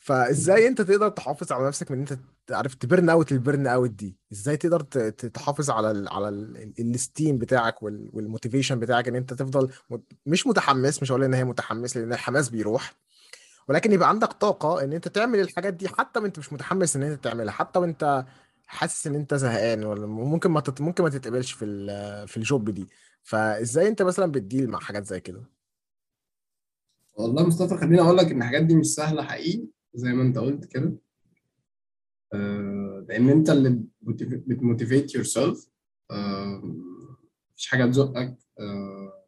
فازاي انت تقدر تحافظ على نفسك من ان انت عارف ت burn out ال burnout دي؟ إزاي تقدر تحافظ على ال على ال- ال esteem بتاعك وال- وال motivation بتاعك ان انت تفضل مش متحمس مش هقول ان هي متحمس لأن الحماس بيروح. ولكن يبقى عندك طاقة ان انت تعمل الحاجات دي حتى وانت مش متحمس ان انت تعملها حتى وانت حاسس ان انت زهقان ولا ممكن ما تت... ممكن ما تتقبلش في. في ال job دي. فازاي انت مثلا بت deal مع حاجات زي كده؟
والله مصطفى خليني أقول لك إن الحاجات دي مش سهلة حقيقي. زي ما انت قلت كده. آه، لأن انت اللي بت motivate yourself مفيش حاجة تزقك. آه،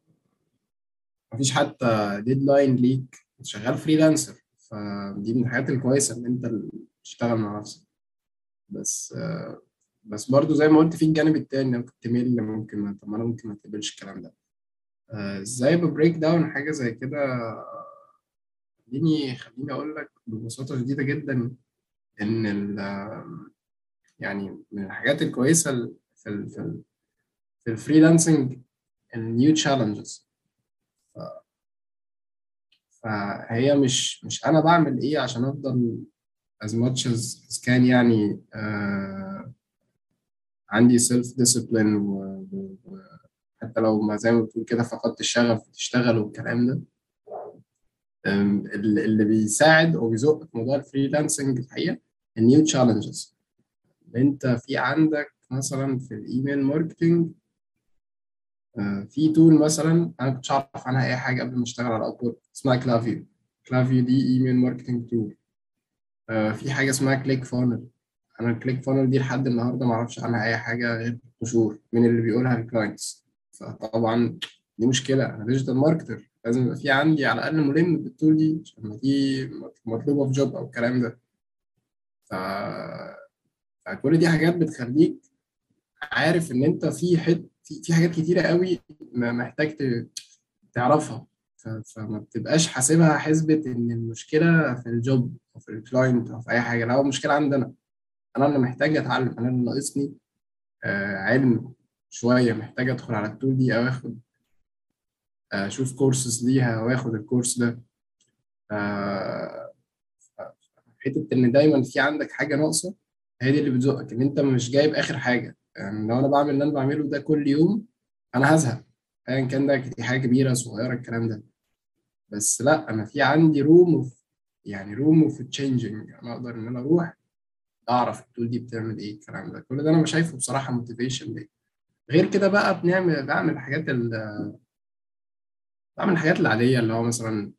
مفيش حتى deadline ليك. انت شغال freelancer فدي من الحاجات الكويسة إن انت اللي تشتغل مع نفسك. بس آه، بس برضو زي ما قلت في الجانب التاني ممكن تميل ممكن طب ما أنا ممكن ما تقبلش الكلام ده. إزاي ب break down حاجة زي كده؟ خليني خليني أقول لك ببساطة شديدة جدا إن يعني من الحاجات الكويسة ال- في ال في في ال freelancing ال new challenges فهي مش مش أنا بعمل إيه عشان أفضل as much as as كان يعني آه عندي و- و- وحتى لو ما زي ما بتقول كده فقدت الشغف تشتغل والكلام ده. اللي بيساعد أو بيزق في موضوع ال freelancing الحقيقة ال new challenges أنت في عندك مثلا في ال email marketing آه، في tool مثلا أنا كنتش أعرف عنها أي حاجة قبل ما أشتغل على Upwork اسمها Klaviyo Klaviyo دي email marketing tool في حاجة اسمها ClickFunnels أنا ال ClickFunnels دي لحد النهارده ما أعرفش عنها أي حاجة غير قشور من اللي بيقولها ال clients فطبعا دي مشكلة. أنا digital marketer لازم يبقى في عندي على الأقل ملم بال tool دي عشان دي مطلوبة في job أو الكلام ده. ف... فكل دي حاجات بتخليك عارف إن أنت في حد في, في حاجات كتيرة قوي محتاج ت- تعرفها. ف- فما بتبقاش حاسبها حسبة إن المشكلة في ال job أو في ال client أو في أي حاجة لا هو المشكلة عندنا أنا. اللي محتاج أتعلم أنا اللي ناقصني آه، علم شوية محتاج أدخل على ال tool دي أو آخد أشوف كورسز ليها أو آخد ال course ده. آه، حتة إن دايما في عندك حاجة ناقصة هي دي اللي بتزقك إن أنت مش جايب آخر حاجة. يعني لو أنا بعمل اللي أنا بعمله ده كل يوم أنا هزهق. ايا كان ده حاجة كبيرة صغيرة الكلام ده. بس لأ أنا في عندي room of يعني room of changing أنا أقدر إن أنا أروح أعرف ال tool دي بتعمل إيه الكلام ده. كل ده أنا شايفه بصراحة motivation ليه غير كده بقى بنعمل بعمل الحاجات ال بعمل الحاجات العادية اللي هو مثلا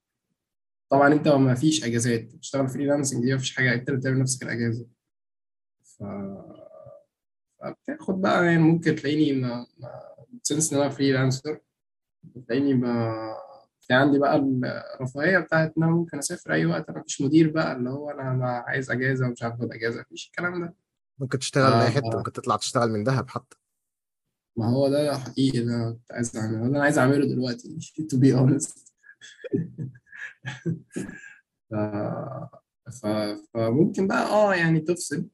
طبعا أنت ما فيش أجازات بتشتغل freelancing دي ما فيش حاجة أنت اللي بتعمل نفسك الأجازة. ف فبتاخد بقى يعني ممكن تلاقيني ما ما since إن أنا freelancer تلاقيني ما في عندي بقى الرفاهية بتاعت إن أنا ممكن أسافر أي وقت أنا مش مدير بقى اللي هو أنا أنا عايز أجازة ومش عارف آخد أجازة مفيش الكلام ده.
ممكن تشتغل من أي حتة
آه
ممكن تطلع تشتغل من دهب حتى.
ما هو ده حقيقي ده أنا كنت عايز أعمله. ده أنا عايز أعمله دلوقتي [laughs] to be honest. [laughs] ف... ف... فممكن بقى أه يعني تفصل.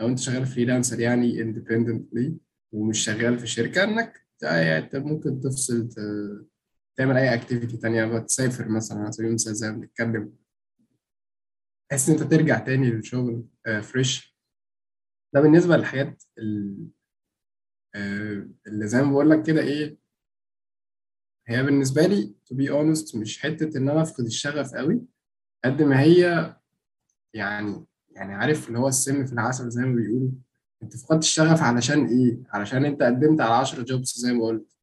لو أنت شغال freelancer يعني independently ومش شغال في شركة إنك ت- يعني ممكن تفصل. تعمل أي activity تانية. بقى تسافر مثلا على سبيل المثال زي ما بنتكلم. تحس إن أنت ترجع تاني للشغل fresh ده بالنسبة للحاجات آه، اللي زي ما بقول لك كده إيه هي بالنسبة لي to be honest مش حتة إن أنا أفقد الشغف قوي قد ما هي يعني يعني عارف اللي هو السم في العسل زي ما بيقولوا. أنت فقدت الشغف علشان إيه؟ علشان أنت قدمت على 10 jobs زي ما قلت.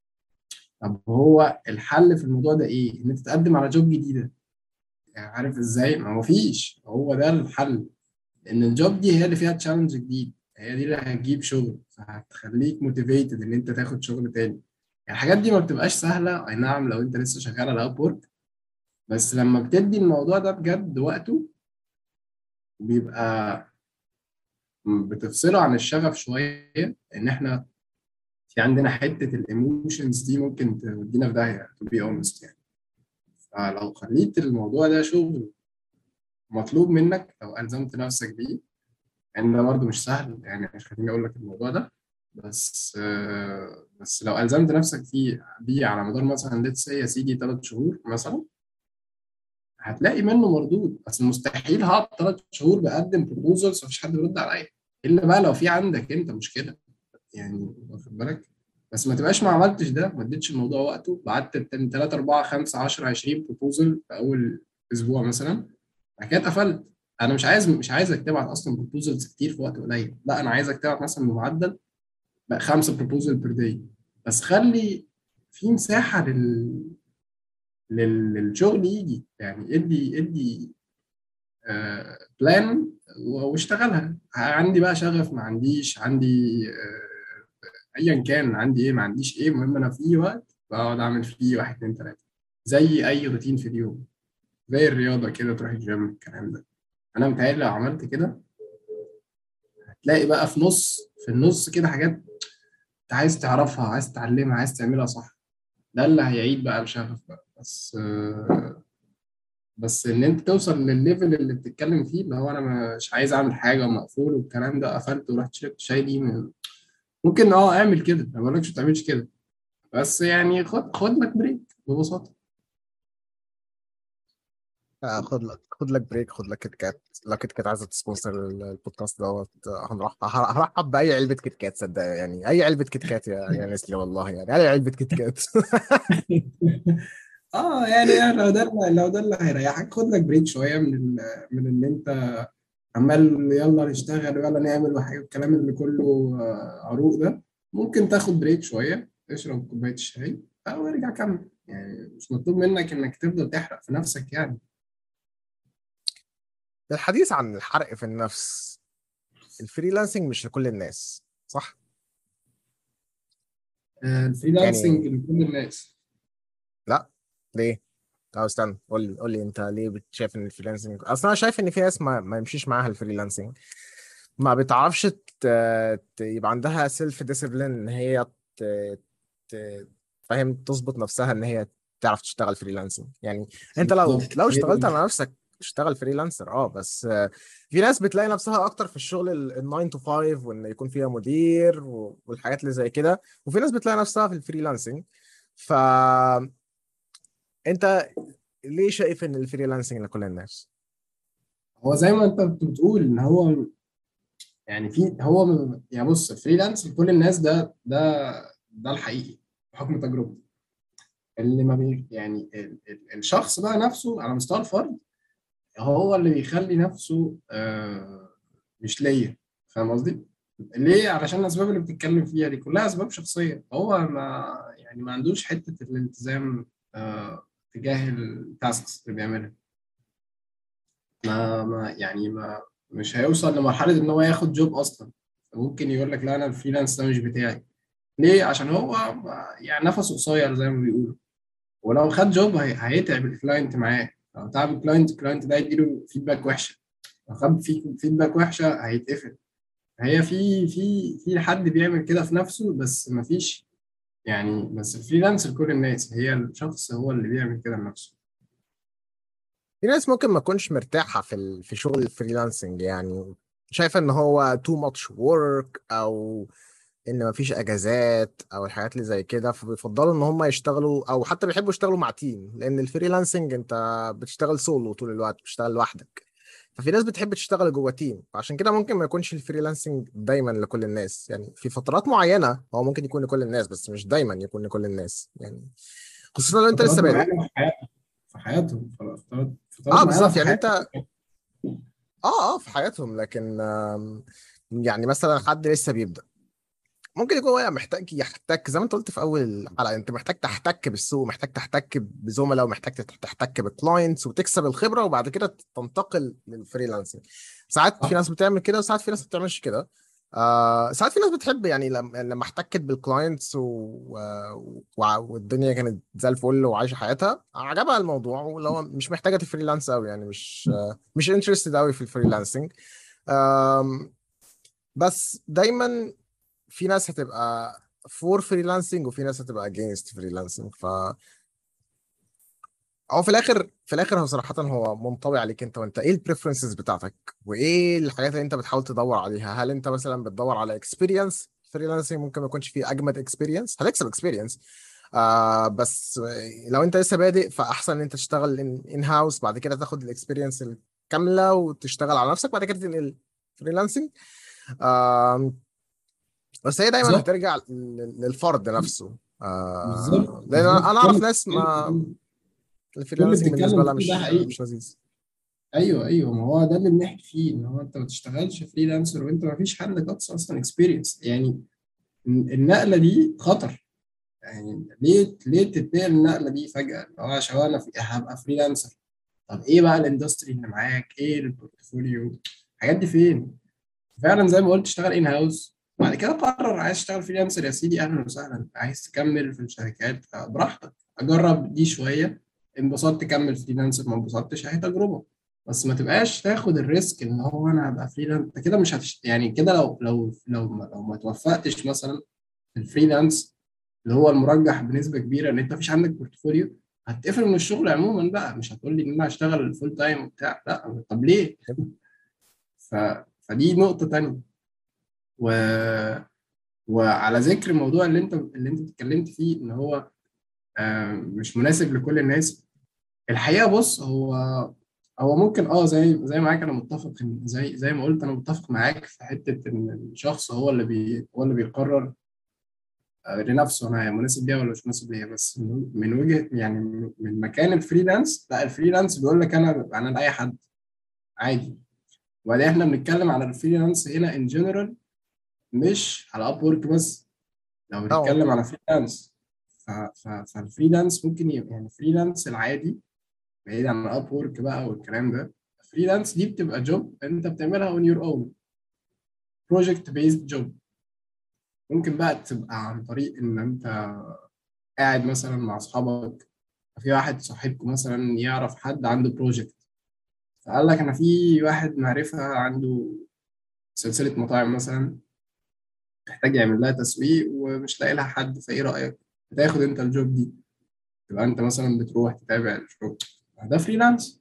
طب هو الحل في الموضوع ده إيه؟ إن أنت تقدم على job جديدة. يعني عارف إزاي؟ ما هو فيش. هو ده الحل. لأن ال job دي هي اللي فيها challenge جديد. هي دي اللي هتجيب شغل فهتخليك motivated إن أنت تاخد شغل تاني. يعني الحاجات دي ما بتبقاش سهلة أي نعم لو أنت لسه شغال على اب بس لما بتدي الموضوع ده بجد وقته بيبقى بتفصله عن الشغف شوية إن إحنا في عندنا حتة ال emotions دي ممكن تودينا في داهية to be honest يعني. فلو خليت الموضوع ده شغل مطلوب منك لو ألزمت نفسك بيه يعني ده برضه مش سهل. يعني مش خليني أقول لك الموضوع ده. بس بس لو ألزمت نفسك فيه بيه على مدار مثلا let's يا سيدي ثلاث شهور مثلا هتلاقي منه مردود. بس مستحيل هقعد ثلاث شهور بقدم proposals مفيش حد بيرد عليا. إلا بقى لو في عندك أنت مشكلة. يعني واخد بالك؟ بس ما تبقاش ما عملتش ده. ما اديتش الموضوع وقته. بعت 3 4 5 10 20 proposal في أول أسبوع مثلا. بعد كده اتقفلت. أنا مش عايز مش عايزك تبعت أصلا proposals كتير في وقت قليل. لا أنا عايزك تبعت مثلا بمعدل بقى خمسه proposal per day بس خلي في مساحة لل... لل... للشغل يجي. يعني ادي ادي plan واشتغلها. عندي بقى شغف ما عنديش عندي آه، ايا كان عندي إيه ما عنديش إيه المهم أنا في وقت بقعد اعمل فيه واحد اتنين تلاتة. زي اي روتين في اليوم. زي الرياضة كده تروح الجيم الكلام ده. أنا متهيألي لو عملت كده هتلاقي بقى في نص في النص كده حاجات أنت عايز تعرفها عايز تتعلمها عايز تعملها صح. ده اللي هيعيد بقى الشغف بقى. بس بس إن أنت توصل للل level اللي بتتكلم فيه اللي هو أنا مش عايز أعمل حاجة ومقفول والكلام ده قفلت ورحت شربت شاي دي ممكن آه أعمل كده. ما بقولكش ما تعملش كده. بس يعني خد خد لك break ببساطة.
آه، خد لك خد لك break خد لك كيت كات. لو كيت كات عايزة ت sponsor ال- البودكاست دوت آه، هنرحب هرحب بأي علبة كيت كات صدق يعني. أي علبة كيت كات يا يا نسلي والله يعني. أي علبة كيت كات. [laughs]
آه يعني لو ده لو ده اللي هيريحك خد لك break شوية من. من ان أنت عمال يلا نشتغل ويلا نعمل وحاجة الكلام اللي كله آه، عروق ده. ممكن تاخد break شوية تشرب كوباية الشاي أو ارجع كمل. يعني مش مطلوب منك إنك تفضل تحرق في نفسك يعني.
الحديث عن الحرق في النفس. ال freelancing مش لكل الناس صح؟
آه، ال freelancing
يعني
لكل الناس.
لا ليه؟ آه استنى قول لي قول لي انت ليه بت- شايف إن ال freelancing؟ أصلا أنا شايف إن في ناس ما, ما يمشيش معاها ال freelancing. ما بتعرفش ت... ت... يبقى عندها self discipline إن هي ت... ت... فاهم تظبط نفسها إن هي تعرف تشتغل freelancing. يعني أنت لو لو اشتغلت على نفسك اشتغل freelancer آه بس في ناس بتلاقي نفسها أكتر في الشغل ال 9 to 5 وإن يكون فيها مدير والحاجات اللي زي كده. وفي ناس بتلاقي نفسها في ال freelancing ف أنت ليه شايف إن ال freelancing لكل الناس؟
هو زي ما أنت بتقول إن هو يعني في هو يعني بص الفريلانس لكل الناس ده ده ده الحقيقي بحكم تجربتي. اللي ما بي يعني ال- ال- الشخص بقى نفسه على مستوى الفرد هو اللي بيخلي نفسه آه، مش ليا. فاهم قصدي؟ ليه؟ علشان الأسباب اللي بتتكلم فيها دي كلها أسباب شخصية. هو ما يعني ما عندوش حتة الالتزام آه، تجاه ال tasks اللي بيعملها. ما ما يعني ما مش هيوصل لمرحلة إن هو ياخد job أصلا. ممكن يقول لك لا أنا ال freelance ده مش بتاعي. ليه؟ عشان هو يعني نفسه قصير زي ما بيقولوا. ولو خد job هي- هيتعب ال client معاه. لو تعب ال client ال client ده يديله feedback وحشة. لو خد في feedback وحشة هيتقفل. هي في في في حد بيعمل كده في نفسه بس مفيش يعني بس ال freelance لكل الناس. هي الشخص هو اللي بيعمل كده لنفسه
في ناس ممكن ما تكونش مرتاحة في. في شغل ال freelancing يعني. شايفة إن هو too much work أو إن مفيش أجازات أو الحاجات اللي زي كده فبيفضلوا إن هم يشتغلوا أو حتى بيحبوا يشتغلوا مع team لأن ال freelancing أنت بتشتغل سولو طول الوقت بتشتغل لوحدك. ففي ناس بتحب تشتغل جوه team عشان كده ممكن ما يكونش ال freelancing دايما لكل الناس. يعني في فترات معينة هو ممكن يكون لكل الناس بس مش دايما يكون لكل الناس. يعني خصوصا لو
أنت
لسه بادئ.
معينة في حياتهم
آه
معينة
بالظبط. يعني أنت آه آه في حياتهم لكن يعني مثلا حد لسه بيبدأ. ممكن يكون هو محتاج يحتك زي ما انت قلت في أول الحلقة انت محتاج تحتك بالسوق محتاج تحتك بزملاء ومحتاج تحتك ب clients وتكسب الخبرة وبعد كده تنتقل لل freelancing ساعات في ناس بتعمل كده وساعات في ناس ما بتعملش كده. آه ساعات في ناس بتحب يعني لما احتكت بال clients و... و... والدنيا كانت زي الفل وعايشة حياتها عجبها الموضوع ولو مش محتاجة ت freelance قوي يعني مش آه مش interested قوي في ال freelancing آم، بس دايما في ناس هتبقى for freelancing وفي ناس هتبقى against freelancing ف هو في الآخر في الآخر هو صراحة هو منطوي عليك أنت وأنت إيه ال preferences بتاعتك؟ وإيه الحاجات اللي أنت بتحاول تدور عليها؟ هل أنت مثلا بتدور على experience freelancing ممكن ما يكونش فيه أجمد experience هتكسب experience آه بس لو أنت لسه بادئ فأحسن إن أنت تشتغل in house بعد كده تاخد ال experience الكاملة وتشتغل على نفسك بعد كده تنقل freelancing بس هي دايما هترجع لل- للفرد نفسه. آه
بالظبط.
لأن أنا أعرف ناس ما ال freelancing
بالنسبة
لها مش مش لذيذ.
أيوه أيوه. ما هو ده اللي بنحكي فيه إن هو أنت ما تشتغلش freelancer وأنت ما فيش عندك أصلا experience يعني النقلة دي خطر. يعني ليه ليه تتنقل النقلة دي فجأة؟ اللي هو عشان أنا في- هبقى freelancer طب إيه بقى ال industry اللي معاك؟ إيه ال portfolio الحاجات دي فين؟ فعلا زي ما قلت اشتغل in house بعد كده قرر عايز تشتغل freelancer يا سيدي أهلا وسهلا. عايز تكمل في الشركات براحتك. أجرب دي شوية. انبسطت كمل freelancer ما انبسطتش أهي تجربة. بس ما تبقاش تاخد ال risk إن هو أنا هبقى freelance أنت كده مش هتش... يعني كده لو لو لو ما, لو ما توفقتش مثلا في ال freelance اللي هو المرجح بنسبة كبيرة إن أنت مفيش عندك portfolio هتقفل من الشغل عموما بقى. مش هتقول لي إن أنا هشتغل full time وبتاع. لا. طب ليه؟ ف... فدي نقطة تانية. و... وعلى ذكر الموضوع اللي انت اللي انت اتكلمت فيه ان هو آه، مش مناسب لكل الناس الحقيقة بص هو هو ممكن آه زي زي معاك أنا متفق زي زي ما قلت أنا متفق معاك في حتة إن الشخص هو اللي بي هو اللي بيقرر آه، لنفسه أنا مناسب ليا ولا مش مناسب ليا بس من وجهه يعني من مكان ال freelance لا ال freelance بيقول لك أنا أنا لأي حد عادي. وبعدين إحنا بنتكلم على ال freelance هنا in general مش على Upwork بس. لو
آه
بنتكلم على freelance فال freelance ممكن يبقى يعني freelance العادي بعيد عن Upwork بقى والكلام ده. freelance دي بتبقى job انت بتعملها on your own project based job ممكن بقى تبقى عن طريق إن أنت قاعد مثلا مع أصحابك في واحد صاحبكم مثلا يعرف حد عنده project فقال لك أنا في واحد معرفة عنده سلسلة مطاعم مثلا. محتاج يعمل لها تسويق ومش لاقي لها حد فإيه رأيك؟ تاخد أنت ال job دي. تبقى أنت مثلا بتروح تتابع الشغل ده freelance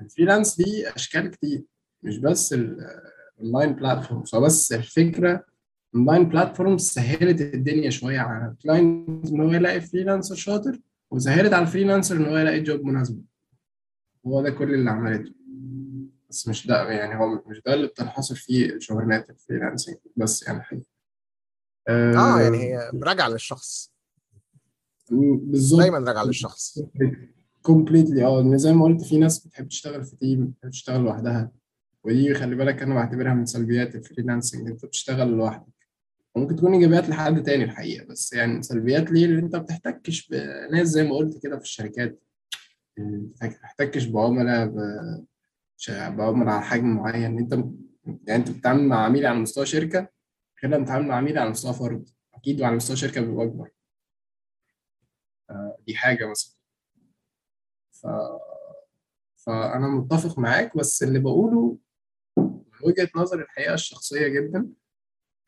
ال freelance دي أشكال كتير مش بس ال online platforms هو بس الفكرة online platforms سهلت الدنيا شوية على ال client إن هو يلاقي freelancer شاطر وسهلت على ال freelancer إن هو يلاقي job مناسبه هو ده كل اللي عملته. بس مش ده يعني هو مش ده اللي بتنحصر فيه شغلانات ال freelancing بس يعني حقيقي.
آه يعني هي راجعة للشخص.
بالظبط.
دايما راجعة للشخص.
completely آه زي ما قلت في ناس بتحب تشتغل في team بتحب تشتغل لوحدها. ودي خلي بالك أنا بعتبرها من سلبيات ال freelancing أنت بتشتغل لوحدك. ممكن تكون إيجابيات لحد تاني الحقيقة بس يعني سلبيات ليه؟ لأن أنت ما بتحتكش بناس زي ما قلت كده في الشركات. ما بتحتكش بعملاء ب- ش- بعملاء على حجم معين. انت يعني انت بتتعامل مع عميل على مستوى شركة غير لما بتتعامل مع عميل على مستوى فرد. أكيد وعلى مستوى شركة بيبقى أكبر. دي حاجة مثلا. ف... فأنا متفق معاك بس اللي بقوله من وجهة نظري الحقيقة الشخصية جدا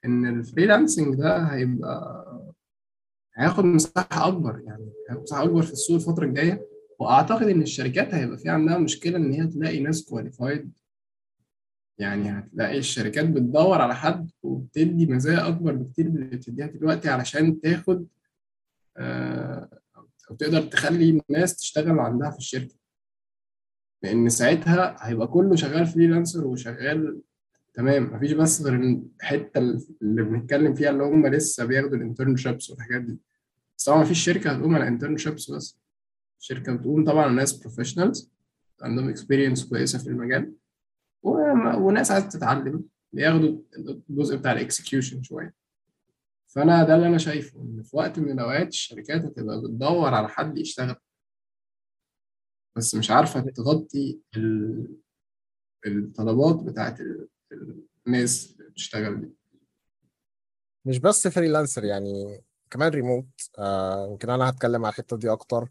إن ال freelancing ده هيبقى هياخد مساحة أكبر. يعني مساحة أكبر في السوق الفترة الجاية. وأعتقد إن الشركات هيبقى في عندها مشكلة إن هي تلاقي ناس qualified يعني هتلاقي الشركات بتدور على حد وبتدي مزايا أكبر بكتير من اللي بتديها دلوقتي علشان تاخد آه، أو تقدر تخلي الناس تشتغل عندها في الشركة. لأن ساعتها هيبقى كله شغال freelancer وشغال تمام مفيش بس غير الحتة اللي بنتكلم فيها اللي هم لسه بياخدوا ال internships والحاجات دي. بس طبعا مفيش شركة هتقوم على internships بس. الشركة بتقوم طبعا ناس professionals عندهم experience كويسة في المجال وناس عايزة تتعلم بياخدوا الجزء بتاع ال execution شوية. فأنا ده اللي أنا شايفه إن في وقت من الأوقات الشركات هتبقى بتدور على حد يشتغل. بس مش عارفة تغطي ال- الطلبات بتاعت ال- الناس اللي بتشتغل دي.
مش بس freelancer يعني كمان ريموت آه يمكن أنا هتكلم على الحتة دي أكتر.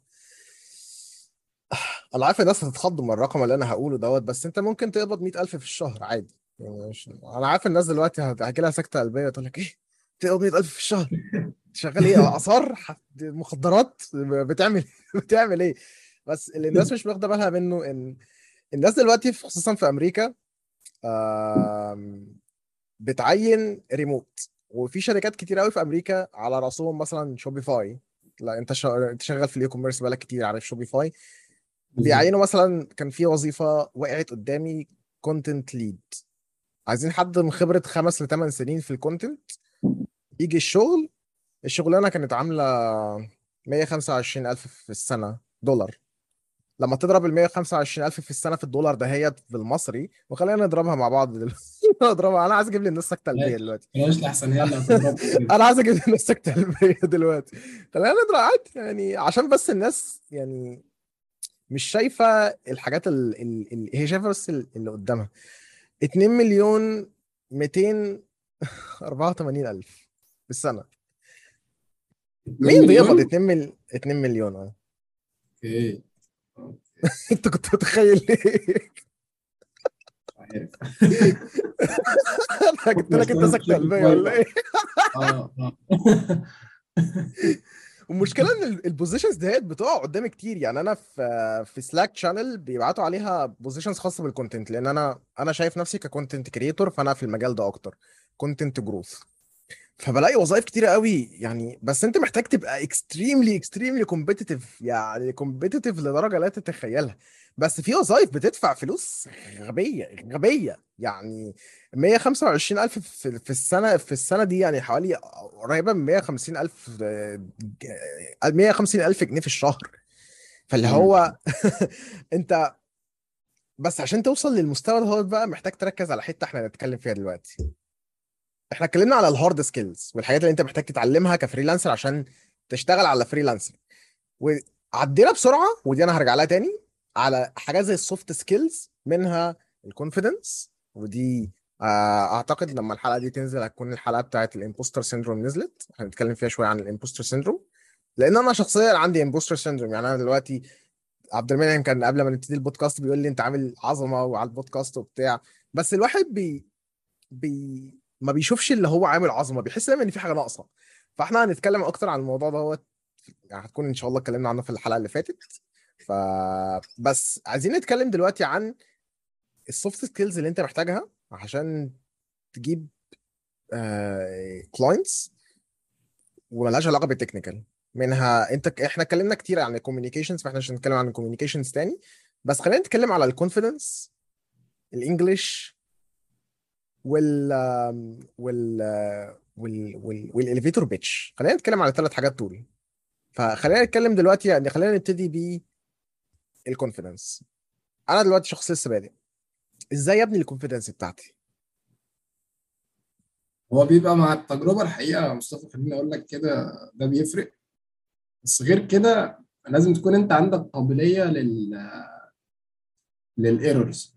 [sighs] أنا عارف الناس هتتخض من الرقم اللي أنا هقوله دوت بس أنت ممكن تقبض 100000 في الشهر عادي. يعني مش... أنا عارف الناس دلوقتي هتحكي لها سكتة قلبية تقول لك إيه؟ تقبض 100000 في الشهر؟ [laughs] شغال إيه؟ اثار مخدرات؟ بتعمل [laughs] بتعمل إيه؟ بس اللي الناس مش واخدة بالها منه إن الناس دلوقتي خصوصا في أمريكا بتعين ريموت. وفي شركات كتير قوي في أمريكا على رأسهم مثلا شوبيفاي لا. أنت شغال في ال e-commerce بقالك كتير عارف Shopify بيعينوا مثلا كان في وظيفة وقعت قدامي content lead عايزين حد من خبرة خمس لثمان سنين في ال content يجي الشغل. الشغلانة كانت عاملة 125 ألف في السنة دولار. لما تضرب ال 125 ألف في السنة في الدولار ده هي بالمصري وخلينا نضربها مع بعض دلوقتي. [laughs] نضربها. أنا عايز أجيب لي الناس [laughs] سكتة قلبية دلوقتي.
هي هتضرب.
أنا عايز أجيب الناس سكتة قلبية دلوقتي. خلينا نضرب. عادي. يعني عشان بس الناس يعني مش شايفة الحاجات ال... ال... ال... هي شايفة بس ال- اللي قدامها. 2 مليون 284 ألف في السنة مين بيقبض 2 مل... 2 مليون؟ آه.
أوكي. [laughs]
انت كنت متخيل إيه
عارف. [laughs]
أنا جبت لك انت سكتة قلبيه ولا إيه؟
آه آه. [laughs]
والمشكلة إن ال- ال positions ديت بتقع قدامي كتير. يعني أنا في في Slack channel بيبعتوا عليها positions خاصة بال content لأن أنا أنا شايف نفسي ك content creator فأنا في المجال ده أكتر. content growth فبلاقي وظائف كتيرة قوي. يعني بس أنت محتاج تبقى extremely extremely competitive يعني competitive لدرجة لا تتخيلها. بس في وظائف بتدفع فلوس غبية غبية. يعني 125 ألف في في السنة في السنة دي يعني حوالي قريبة من 150 ألف 150 ألف جنيه في الشهر. فاللي هو [laughs] انت بس عشان توصل للمستوى ده بقى محتاج تركز على حتة إحنا هنتكلم فيها دلوقتي. إحنا اتكلمنا على ال hard skills والحاجات اللي انت محتاج تتعلمها ك freelancer عشان تشتغل على freelancer وعدينا بسرعة ودي أنا هرجع لها تاني. على حاجات زي ال soft skills منها ال confidence ودي آه، أعتقد لما الحلقة دي تنزل هتكون الحلقة بتاعت ال imposter syndrome نزلت. هنتكلم فيها شوية عن ال imposter syndrome لأن أنا شخصيا عندي imposter syndrome يعني أنا دلوقتي عبد المنعم كان قبل ما نبتدي البودكاست بيقول لي أنت عامل عظمة وعلى البودكاست وبتاع. بس الواحد بي بي ما بيشوفش اللي هو عامل عظمة. بيحس دايما إن في حاجة ناقصة. فإحنا هنتكلم أكتر عن الموضوع دوت. يعني هتكون إن شاء الله اتكلمنا عنه في الحلقة اللي فاتت. ف بس عايزين نتكلم دلوقتي عن ال soft skills اللي انت محتاجها عشان تجيب clients وملهاش علاقة بال technical منها انت إحنا اتكلمنا كتير عن ال communications فاحنا مش هنتكلم عن ال communications تاني. بس خلينا نتكلم على ال confidence ال English وال وال وال وال وال elevator pitch خلينا نتكلم على الثلاث حاجات دول. فخلينا نتكلم دلوقتي يعني خلينا نبتدي بال confidence أنا دلوقتي شخص لسه بادئ. إزاي ابني ال confidence بتاعتي؟
هو بيبقى مع التجربة الحقيقة يا مصطفى خليني أقول لك كده ده بيفرق. بس غير كده لازم تكون أنت عندك قابلية لل لل errors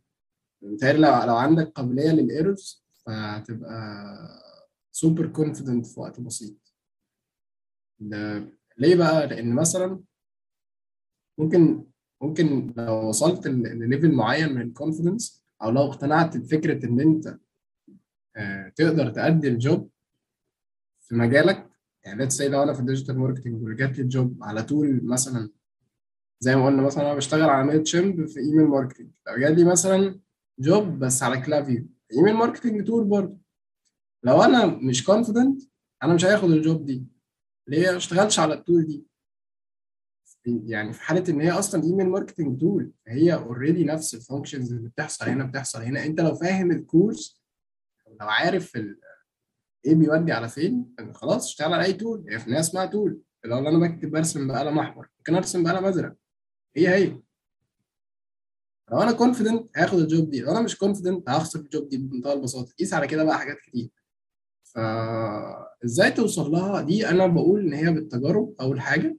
بالتالي لو لو عندك قابلية لل errors فهتبقى super confident في وقت بسيط. ليه بقى؟ لأن مثلا ممكن ممكن لو وصلت ل level معين من ال confidence أو لو اقتنعت بفكرة إن أنت آه، تقدر تأدي ال job في مجالك. يعني let's say لو أنا في ال digital marketing وجات لي job على طول مثلا زي ما قلنا مثلا أنا بشتغل على Mailchimp في email marketing لو جات لي مثلا job بس على Klaviyo email marketing tool برضه. لو أنا مش confident أنا مش هاخد ال job دي. ليه؟ ما اشتغلتش على ال tool دي. يعني في حالة إن هي أصلا email marketing tool هي already نفس ال functions اللي بتحصل هنا بتحصل هنا. أنت لو فاهم ال course لو عارف ال... إيه بيودي على فين خلاص اشتغل على أي tool هي في النهايه اسمها tool لو أنا بكتب برسم بقلم أحمر ممكن أرسم بقلم أزرق. هي هي. لو أنا confident هاخد ال job دي. لو أنا مش confident هخسر ال job دي بمنتهى البساطة. قيس على كده بقى حاجات كتير. فازاي توصل لها؟ دي أنا بقول إن هي بالتجارب أول حاجة.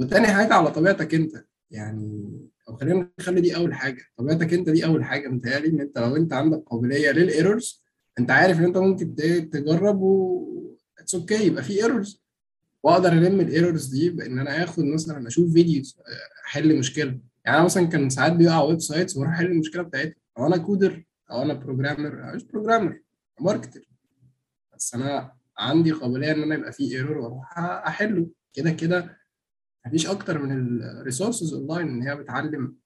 وتاني حاجة على طبيعتك أنت. يعني أو خلينا نخلي دي أول حاجة. طبيعتك أنت دي أول حاجة. متهيألي إن أنت لو أنت عندك قابلية لل errors أنت عارف إن أنت ممكن تجرب و it's okay okay. يبقى في errors وأقدر ألم ال errors دي بإن أنا آخد مثلا أشوف videos أحل مشكلة. يعني أنا مثلا كان ساعات بيقع websites وأروح أحل المشكلة بتاعتها. أو أنا coder أو أنا programmer مش programmer marketer بس أنا عندي قابلية إن أنا يبقى في error وأروح أحله. كده كده مفيش أكتر من ال resources online إن هي بتعلم.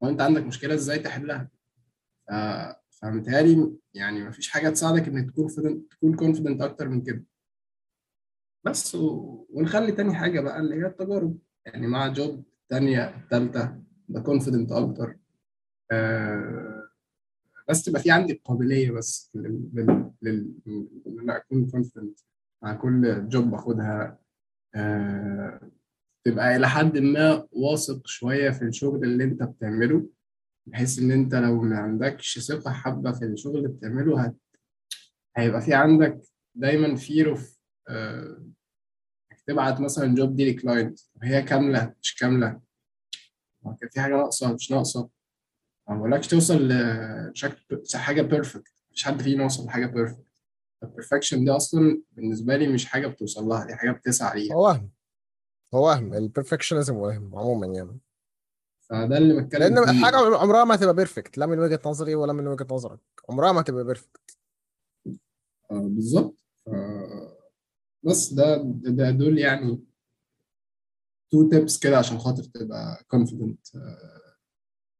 وانت عندك مشكلة إزاي تحلها. فمتهيألي يعني مفيش حاجة تساعدك إنك تكون تكون confident أكتر من كده. بس و... ونخلي تاني حاجة بقى اللي هي التجارب. يعني مع job تانية تالتة تبقى confident أكتر. آه... بس تبقى في عندي القابليه بس لل... لل... لل... إن أنا أكون confident مع كل job باخدها. آه... تبقى إلى حد ما واثق شوية في الشغل اللي أنت بتعمله بحيث إن أنت لو ما عندكش ثقة حبة في الشغل اللي بتعمله هت... هيبقى في عندك دايما fear of آه، تبعت مثلا job دي ل client وهي كاملة مش كاملة. في حاجة ناقصة مش ناقصة. ما بقولكش توصل لشكل حاجة perfect مفيش حد فينا يوصل لحاجة perfect ال perfection دي أصلا بالنسبة لي مش حاجة بتوصل لها دي حاجة بتسعى ليها.
هو وهم ال perfectionism وهم عموما يعني.
فده اللي بتكلم
لأن
فيه.
الحاجة عمرها ما هتبقى perfect لا من وجهة نظري ولا من وجهة نظرك. عمرها ما هتبقى perfect
آه، بالظبط. آه، بس ده ده دول يعني two tips كده عشان خاطر تبقى confident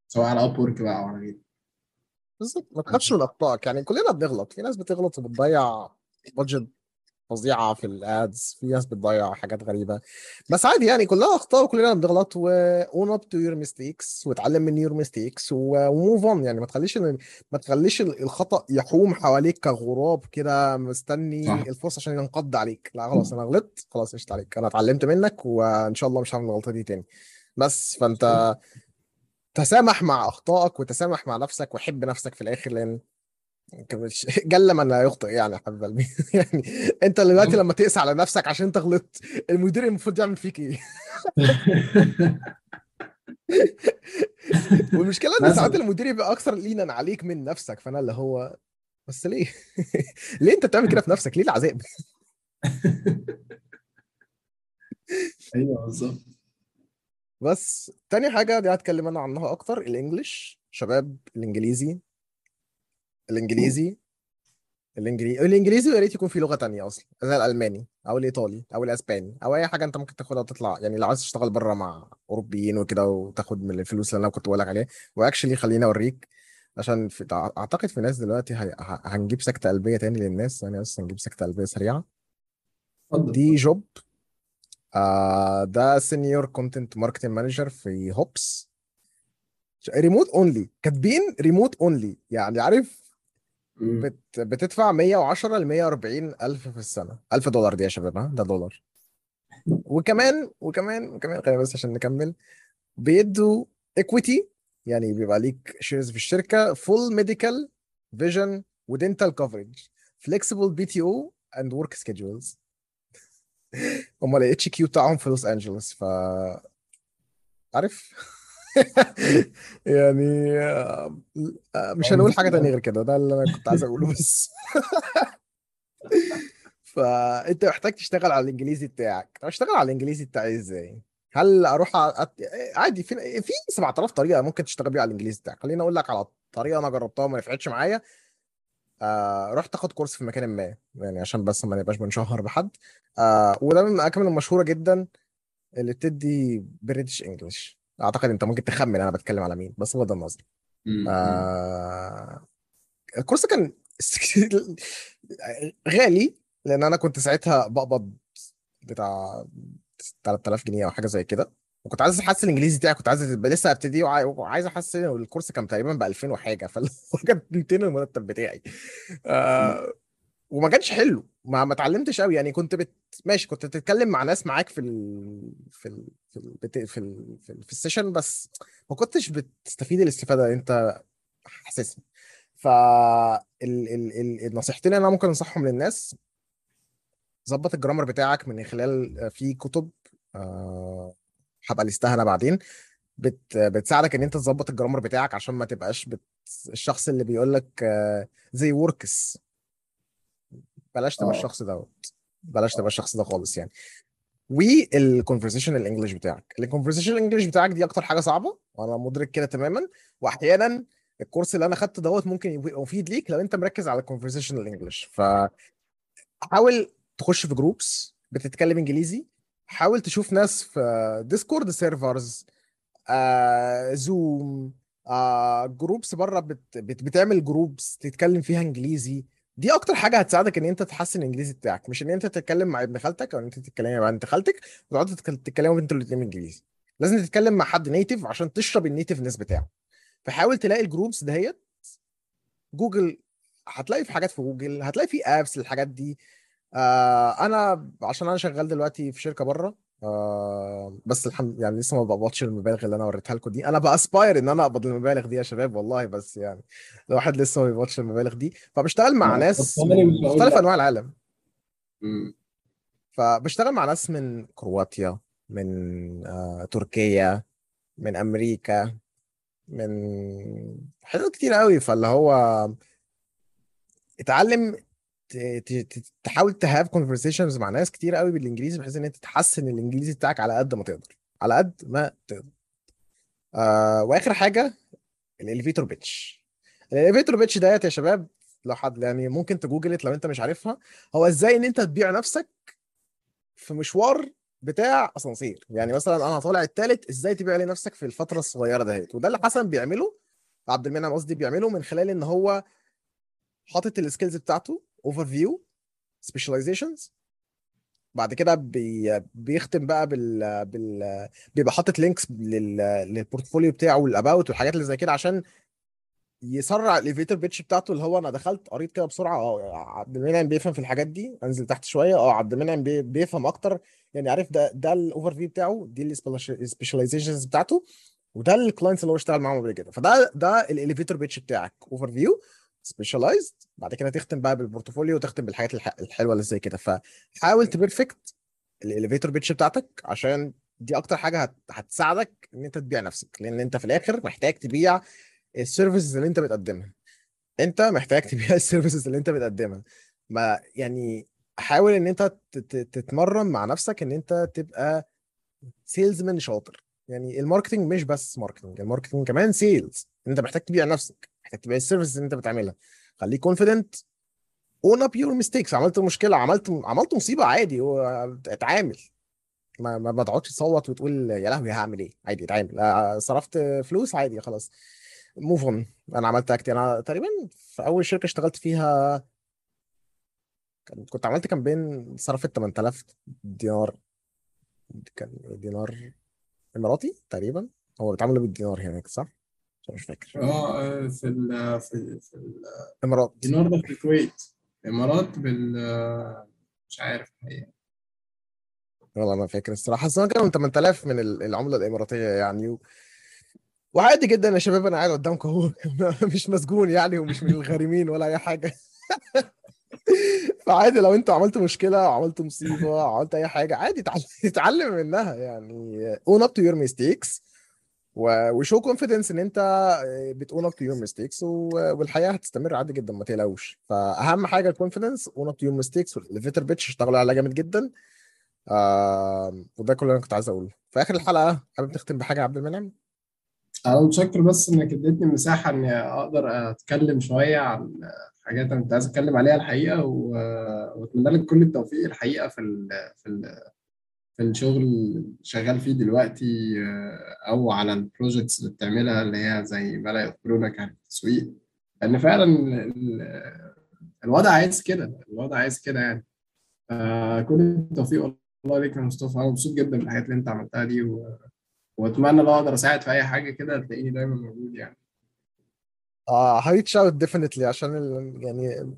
سواء على Upwork بقى أو على غيره.
بالظبط. ما تخافش من اخطائك يعني كلنا بنغلط. في ناس بتغلط وبتضيع budget فظيعة في ال ads في ناس بتضيع حاجات غريبة. بس عادي يعني كلها أخطاء وكلنا بنغلط و own up to your mistakes واتعلم من your mistakes و move on يعني ما تخليش ما تخليش ال- الخطأ يحوم حواليك كغراب كده مستني
صح.
الفرصة عشان ينقض عليك. لا خلاص أنا غلطت خلاص قشطة عليك. أنا اتعلمت منك وان شاء الله مش هعمل الغلطة دي تاني. بس فأنت تسامح مع أخطائك وتسامح مع نفسك وحب نفسك في الآخر لأن مش جل من لا يخطئ يعني يا حبيب قلبي. [laughs] يعني انت دلوقتي لما تقسى على نفسك عشان انت غلطت المدير المفروض يعمل فيك إيه؟ [laughs] والمشكلة إن ساعات المدير يبقى أكثر لينا عليك من نفسك فأنا اللي هو بس ليه؟ [laughs] ليه أنت بتعمل كده في نفسك؟ ليه العذاب؟
أيوه بالظبط.
بس تاني حاجة دي هتكلم أنا عنها أكتر الإنجليش. شباب الإنجليزي. الإنجليزي. الإنجليزي الإنجليزي يا ريت يكون في لغة تانية أصلا زي الألماني أو الإيطالي أو الإسباني أو أي حاجة أنت ممكن تاخدها وتطلع يعني لو عايز تشتغل بره مع أوروبيين وكده وتاخد من الفلوس اللي أنا كنت بقول لك عليها. و actually خليني أوريك عشان في... أعتقد في ناس دلوقتي. ه- هنجيب سكتة قلبية تاني للناس. يعني بس هنجيب سكتة قلبية
سريعة.
دي job. آه ده senior content marketing manager في هوبس remote only كاتبين remote only يعني عارف. بت... بتدفع 110 ل 140 ألف في السنة. 1000 دولار دي يا شباب ها؟ ده دولار. وكمان وكمان وكمان خلينا بس عشان نكمل. بيدوا equity يعني بيبقى ليك shares في الشركة full medical vision و dental coverage flexible PTO and work schedules هم ال HQ بتاعهم في لوس انجلوس ف عارف؟ [laughs] يعني آه، آه، مش هنقول حاجة
كلام
غير كده ده اللي أنا كنت عايز أقوله بس. [laughs] فانت محتاج تشتغل على الإنجليزي بتاعك. طب أشتغل على الإنجليزي بتاعي إزاي؟ هل أروح. عادي في في 7000 طريقة ممكن تشتغل بيها على الإنجليزي بتاعك. خليني أقول لك على طريقة أنا جربتها وما نفعتش معايا. آه رحت آخد كورس في مكان ما يعني عشان بس ما نبقاش بنشهر بحد. آه وده من الاماكن المشهورة جدا اللي بتدي بريتش انجلش أعتقد أنت ممكن تخمن أنا بتكلم على مين بس هو ده النظر. آه الكورس كان [laughs] غالي لأن أنا كنت ساعتها بقبض بتاع 3000 جنيه أو حاجة زي كده. وكنت عايز أحسن الإنجليزي بتاعي كنت عايز لسه ابتدي وعاي- وعايز أحسن والكورس كان تقريبا ب 2000 وحاجة فاللي هو كان 200 المرتب بتاعي. آه وما كانش حلو ما ما اتعلمتش قوي يعني كنت بت... ماشي كنت بتتكلم مع ناس معاك في ال... في ال... في. في. في, ال... في السيشن بس ما كنتش بتستفيد الاستفادة اللي انت حاسسها. ف ال... ال... ال... النصيحتين اللي أنا ممكن أنصحهم للناس ظبط ال grammar بتاعك من خلال في كتب آه، هبقى list ها أنا بعدين. بت بتساعدك إن أنت تظبط ال grammar بتاعك عشان ما تبقاش بت... الشخص اللي بيقول لك آه، زي works. بلاش تبقى الشخص دوت. بلاش تبقى الشخص ده خالص يعني. وال conversation ال English بتاعك. ال conversation ال English بتاعك دي أكتر حاجة صعبة وأنا مدرك كده تماما. واحيانا ال course اللي أنا خدته دوت ممكن يبقى مفيد ليك لو أنت مركز على ال conversation ال English. فحاول تخش في groups بتتكلم إنجليزي. حاول تشوف ناس في Discord servers آه، Zoom آه، groups بره بت بت بتعمل groups تتكلم فيها إنجليزي. دي أكتر حاجة هتساعدك إن أنت تحسن الإنجليزي بتاعك مش إن أنت تتكلم مع ابن خالتك أو إن أنت تتكلمي مع بنت خالتك وتقعدوا تتك- تتكلموا أنتوا الاثنين انجليزي لازم تتكلم مع حد native عشان تشرب ال nativeness بتاعه. فحاول تلاقي ال groups دهيت جوجل هتلاقي في حاجات في جوجل هتلاقي في apps للحاجات دي. آه أنا عشان أنا شغال دلوقتي في شركة بره آه بس الحمد يعني لسه ما بقبضش المبالغ اللي أنا وريتها لكم دي. أنا ب aspire إن أنا أقبض المبالغ دي يا شباب والله بس يعني الواحد لسه ما بيقبضش المبالغ دي. فبشتغل مع ناس من مختلف أنواع العالم. فبشتغل مع ناس من كرواتيا من آه تركيا من أمريكا من حتت كتير قوي فاللي هو اتعلم تحاول ت have conversations مع ناس كتير قوي بالإنجليزي بحيث إن أنت تحسن الإنجليزي بتاعك على قد ما تقدر. على قد ما تقدر. آه وآخر حاجة ال elevator pitch. ال elevator pitch ديت يا شباب لو حد يعني ممكن ت Google it لو أنت مش عارفها. هو إزاي إن أنت تبيع نفسك في مشوار بتاع أسانسير؟ يعني مثلا أنا طالع التالت إزاي تبيع لنفسك في الفترة الصغيرة دهيت؟ وده اللي حسن بيعمله عبد المنعم قصدي بيعمله من خلال إن هو حاطط ال skills بتاعته overview specializations بعد كده بي بيختم بقى بال بال بيبقى حاطط links لل... لل portfolio بتاعه وال about والحاجات اللي زي كده عشان يسرع ال elevator pitch بتاعته اللي هو أنا دخلت قريت كده بسرعة آه عبد المنعم بيفهم في الحاجات دي أنزل تحت شوية آه عبد المنعم بي... بيفهم أكتر يعني عارف ده ده ال overview بتاعه دي ال specializations بتاعته وده ال clients اللي هو اشتغل معاهم قبل كده. فده ده ال elevator pitch بتاعك overview specialized بعد كده تختم بقى بال portfolio وتختم بالحاجات الح... الحلوة اللي زي كده. فحاول ت perfect ال elevator pitch بتاعتك عشان دي أكتر حاجة هت... هتساعدك إن أنت تبيع نفسك. لأن أنت في الآخر محتاج تبيع ال services اللي أنت بتقدمها. أنت محتاج تبيع [laughs] ال services اللي أنت بتقدمها. ما يعني حاول إن أنت تتمرن مع نفسك إن أنت تبقى salesman شاطر. يعني ال marketing مش بس marketing ال marketing كمان sales أنت محتاج تبيع نفسك. محتاج تبيع ال services اللي انت بتعملها. خليك confident own up your mistakes عملت مشكلة عملت عملت مصيبة عادي. اتعامل. ما ما تقعدش تصوت وتقول يا لهوي هعمل إيه؟ عادي اتعامل. آه، صرفت فلوس عادي خلاص. move on أنا عملت actually أنا تقريبا في أول شركة اشتغلت فيها كنت عملت campaign صرفت 8000 دينار. كان دينار إماراتي تقريبا. هو بيتعاملوا بالدينار هناك صح؟ مش فاكر.
آه آه، في ال في في
إمارات.
الدينار ده في الكويت. الامارات بال مش عارف الحقيقة.
والله ما فاكر الصراحة. بس كانوا 8000 من ال- العملة الإماراتية يعني. و... وعادي جدا يا شباب أنا قاعد قدامكم أهو. [laughs] مش مسجون يعني ومش من الغارمين ولا أي حاجة. [laughs] فعادي لو انت عملت مشكلة عملت مصيبة عملت أي حاجة عادي اتعلم اتعلم منها يعني. Own up to your mistakes. و show confidence إن أنت بت own up to your mistakes والحياة هتستمر عادي جدا ما تقلقوش. فأهم حاجة ال confidence own up to your mistakes وال elevator pitch اشتغلوا عليها جامد جدا. آه وده كل اللي أنا كنت عايز أقوله. في آخر الحلقة حابب تختم بحاجة يا عبد المنعم؟
أنا متشكر بس إنك اديتني مساحة إني أقدر أتكلم شوية عن حاجات أنا كنت عايز أتكلم عليها الحقيقة و- وأتمنى لك كل التوفيق الحقيقة في ال في ال في الشغل شغال فيه دلوقتي آه، أو على البروجكتس اللي بتعملها اللي هي زي ما لا يخبرونك عن التسويق. لأن فعلا ال- الوضع عايز كده الوضع عايز كده يعني. آه كل التوفيق والله ليك يا مصطفى. أنا مبسوط جدا بالحاجات اللي أنت عملتها دي و... وأتمنى لو أقدر أساعد في أي حاجة كده تلاقيني دايما موجود يعني.
آه ه reach out definitely عشان. يعني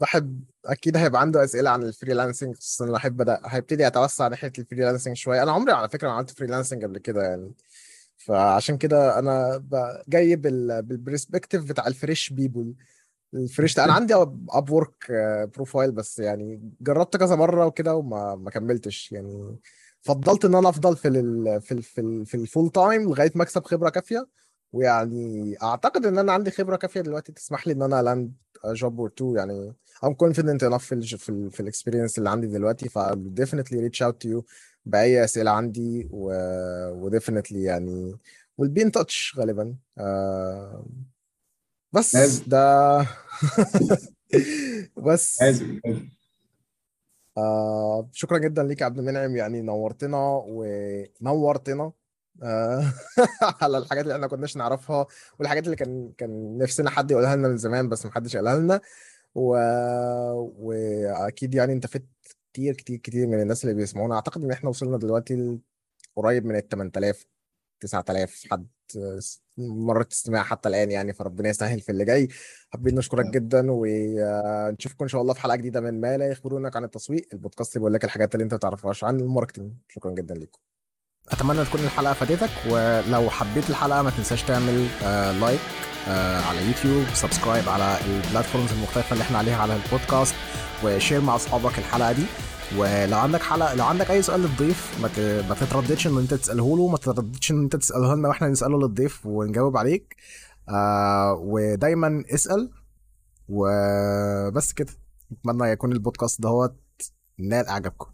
بحب أكيد هيبقى عنده أسئلة عن ال freelancing خصوصا أنا احب بدا هيبتدي اتوسع ناحية ال freelancing شوية. أنا عمري على فكرة ما عملت freelancing قبل كده يعني. فعشان كده أنا جاي بال... بال perspective بتاع ال fresh people ال fresh أنا [laughs] عندي Upwork profile بس يعني جربت كذا مرة وكده وما ما كملتش يعني. فضلت إن أنا أفضل في ال في ال في ال في ال full time لغاية ما أكسب خبرة كافية. ويعني أعتقد إن أنا عندي خبرة كافية دلوقتي تسمح لي إن أنا land job or two يعني. I'm confident enough في ال في ال في ال experience اللي عندي دلوقتي ف I'll definitely reach out to you بأي أسئلة عندي و, و definitely يعني we'll be in touch غالبا. آه بس
لازم
ده [laughs] بس.
لازم
آه شكرا جدا ليك يا عبد المنعم يعني نورتنا ونورتنا. [laughs] على الحاجات اللي إحنا كناش نعرفها والحاجات اللي كان كان نفسنا حد يقولها لنا من زمان بس محدش قالها لنا. و... وأكيد يعني انت فدت كتير كتير كتير من الناس اللي بيسمعونا. أعتقد إن إحنا وصلنا دلوقتي قريب من ال 8000 9000 حد مرة استماع حتى الآن يعني فربنا يسهل في اللي جاي. حابين نشكرك جدا ونشوفكم إن شاء الله في حلقة جديدة من ما لا يخبرونك عن التسويق البودكاست اللي بيقول لك الحاجات اللي أنت ما تعرفهاش عن ال marketing شكرا جدا لكم أتمنى تكون الحلقة فادتك ولو حبيت الحلقة ما تنساش تعمل آه like آه على YouTube subscribe على ال platforms المختلفة اللي إحنا عليها على البودكاست وشير مع أصحابك الحلقة دي. ولو عندك حلقة لو عندك أي سؤال للضيف ما تترددش إن أنت تسأله له ما تترددش إن أنت تسأله لنا وإحنا نسأله للضيف ونجاوب عليك. آه ودايما اسأل وبس كده. أتمنى يكون البودكاست دهوت نال إعجابكم.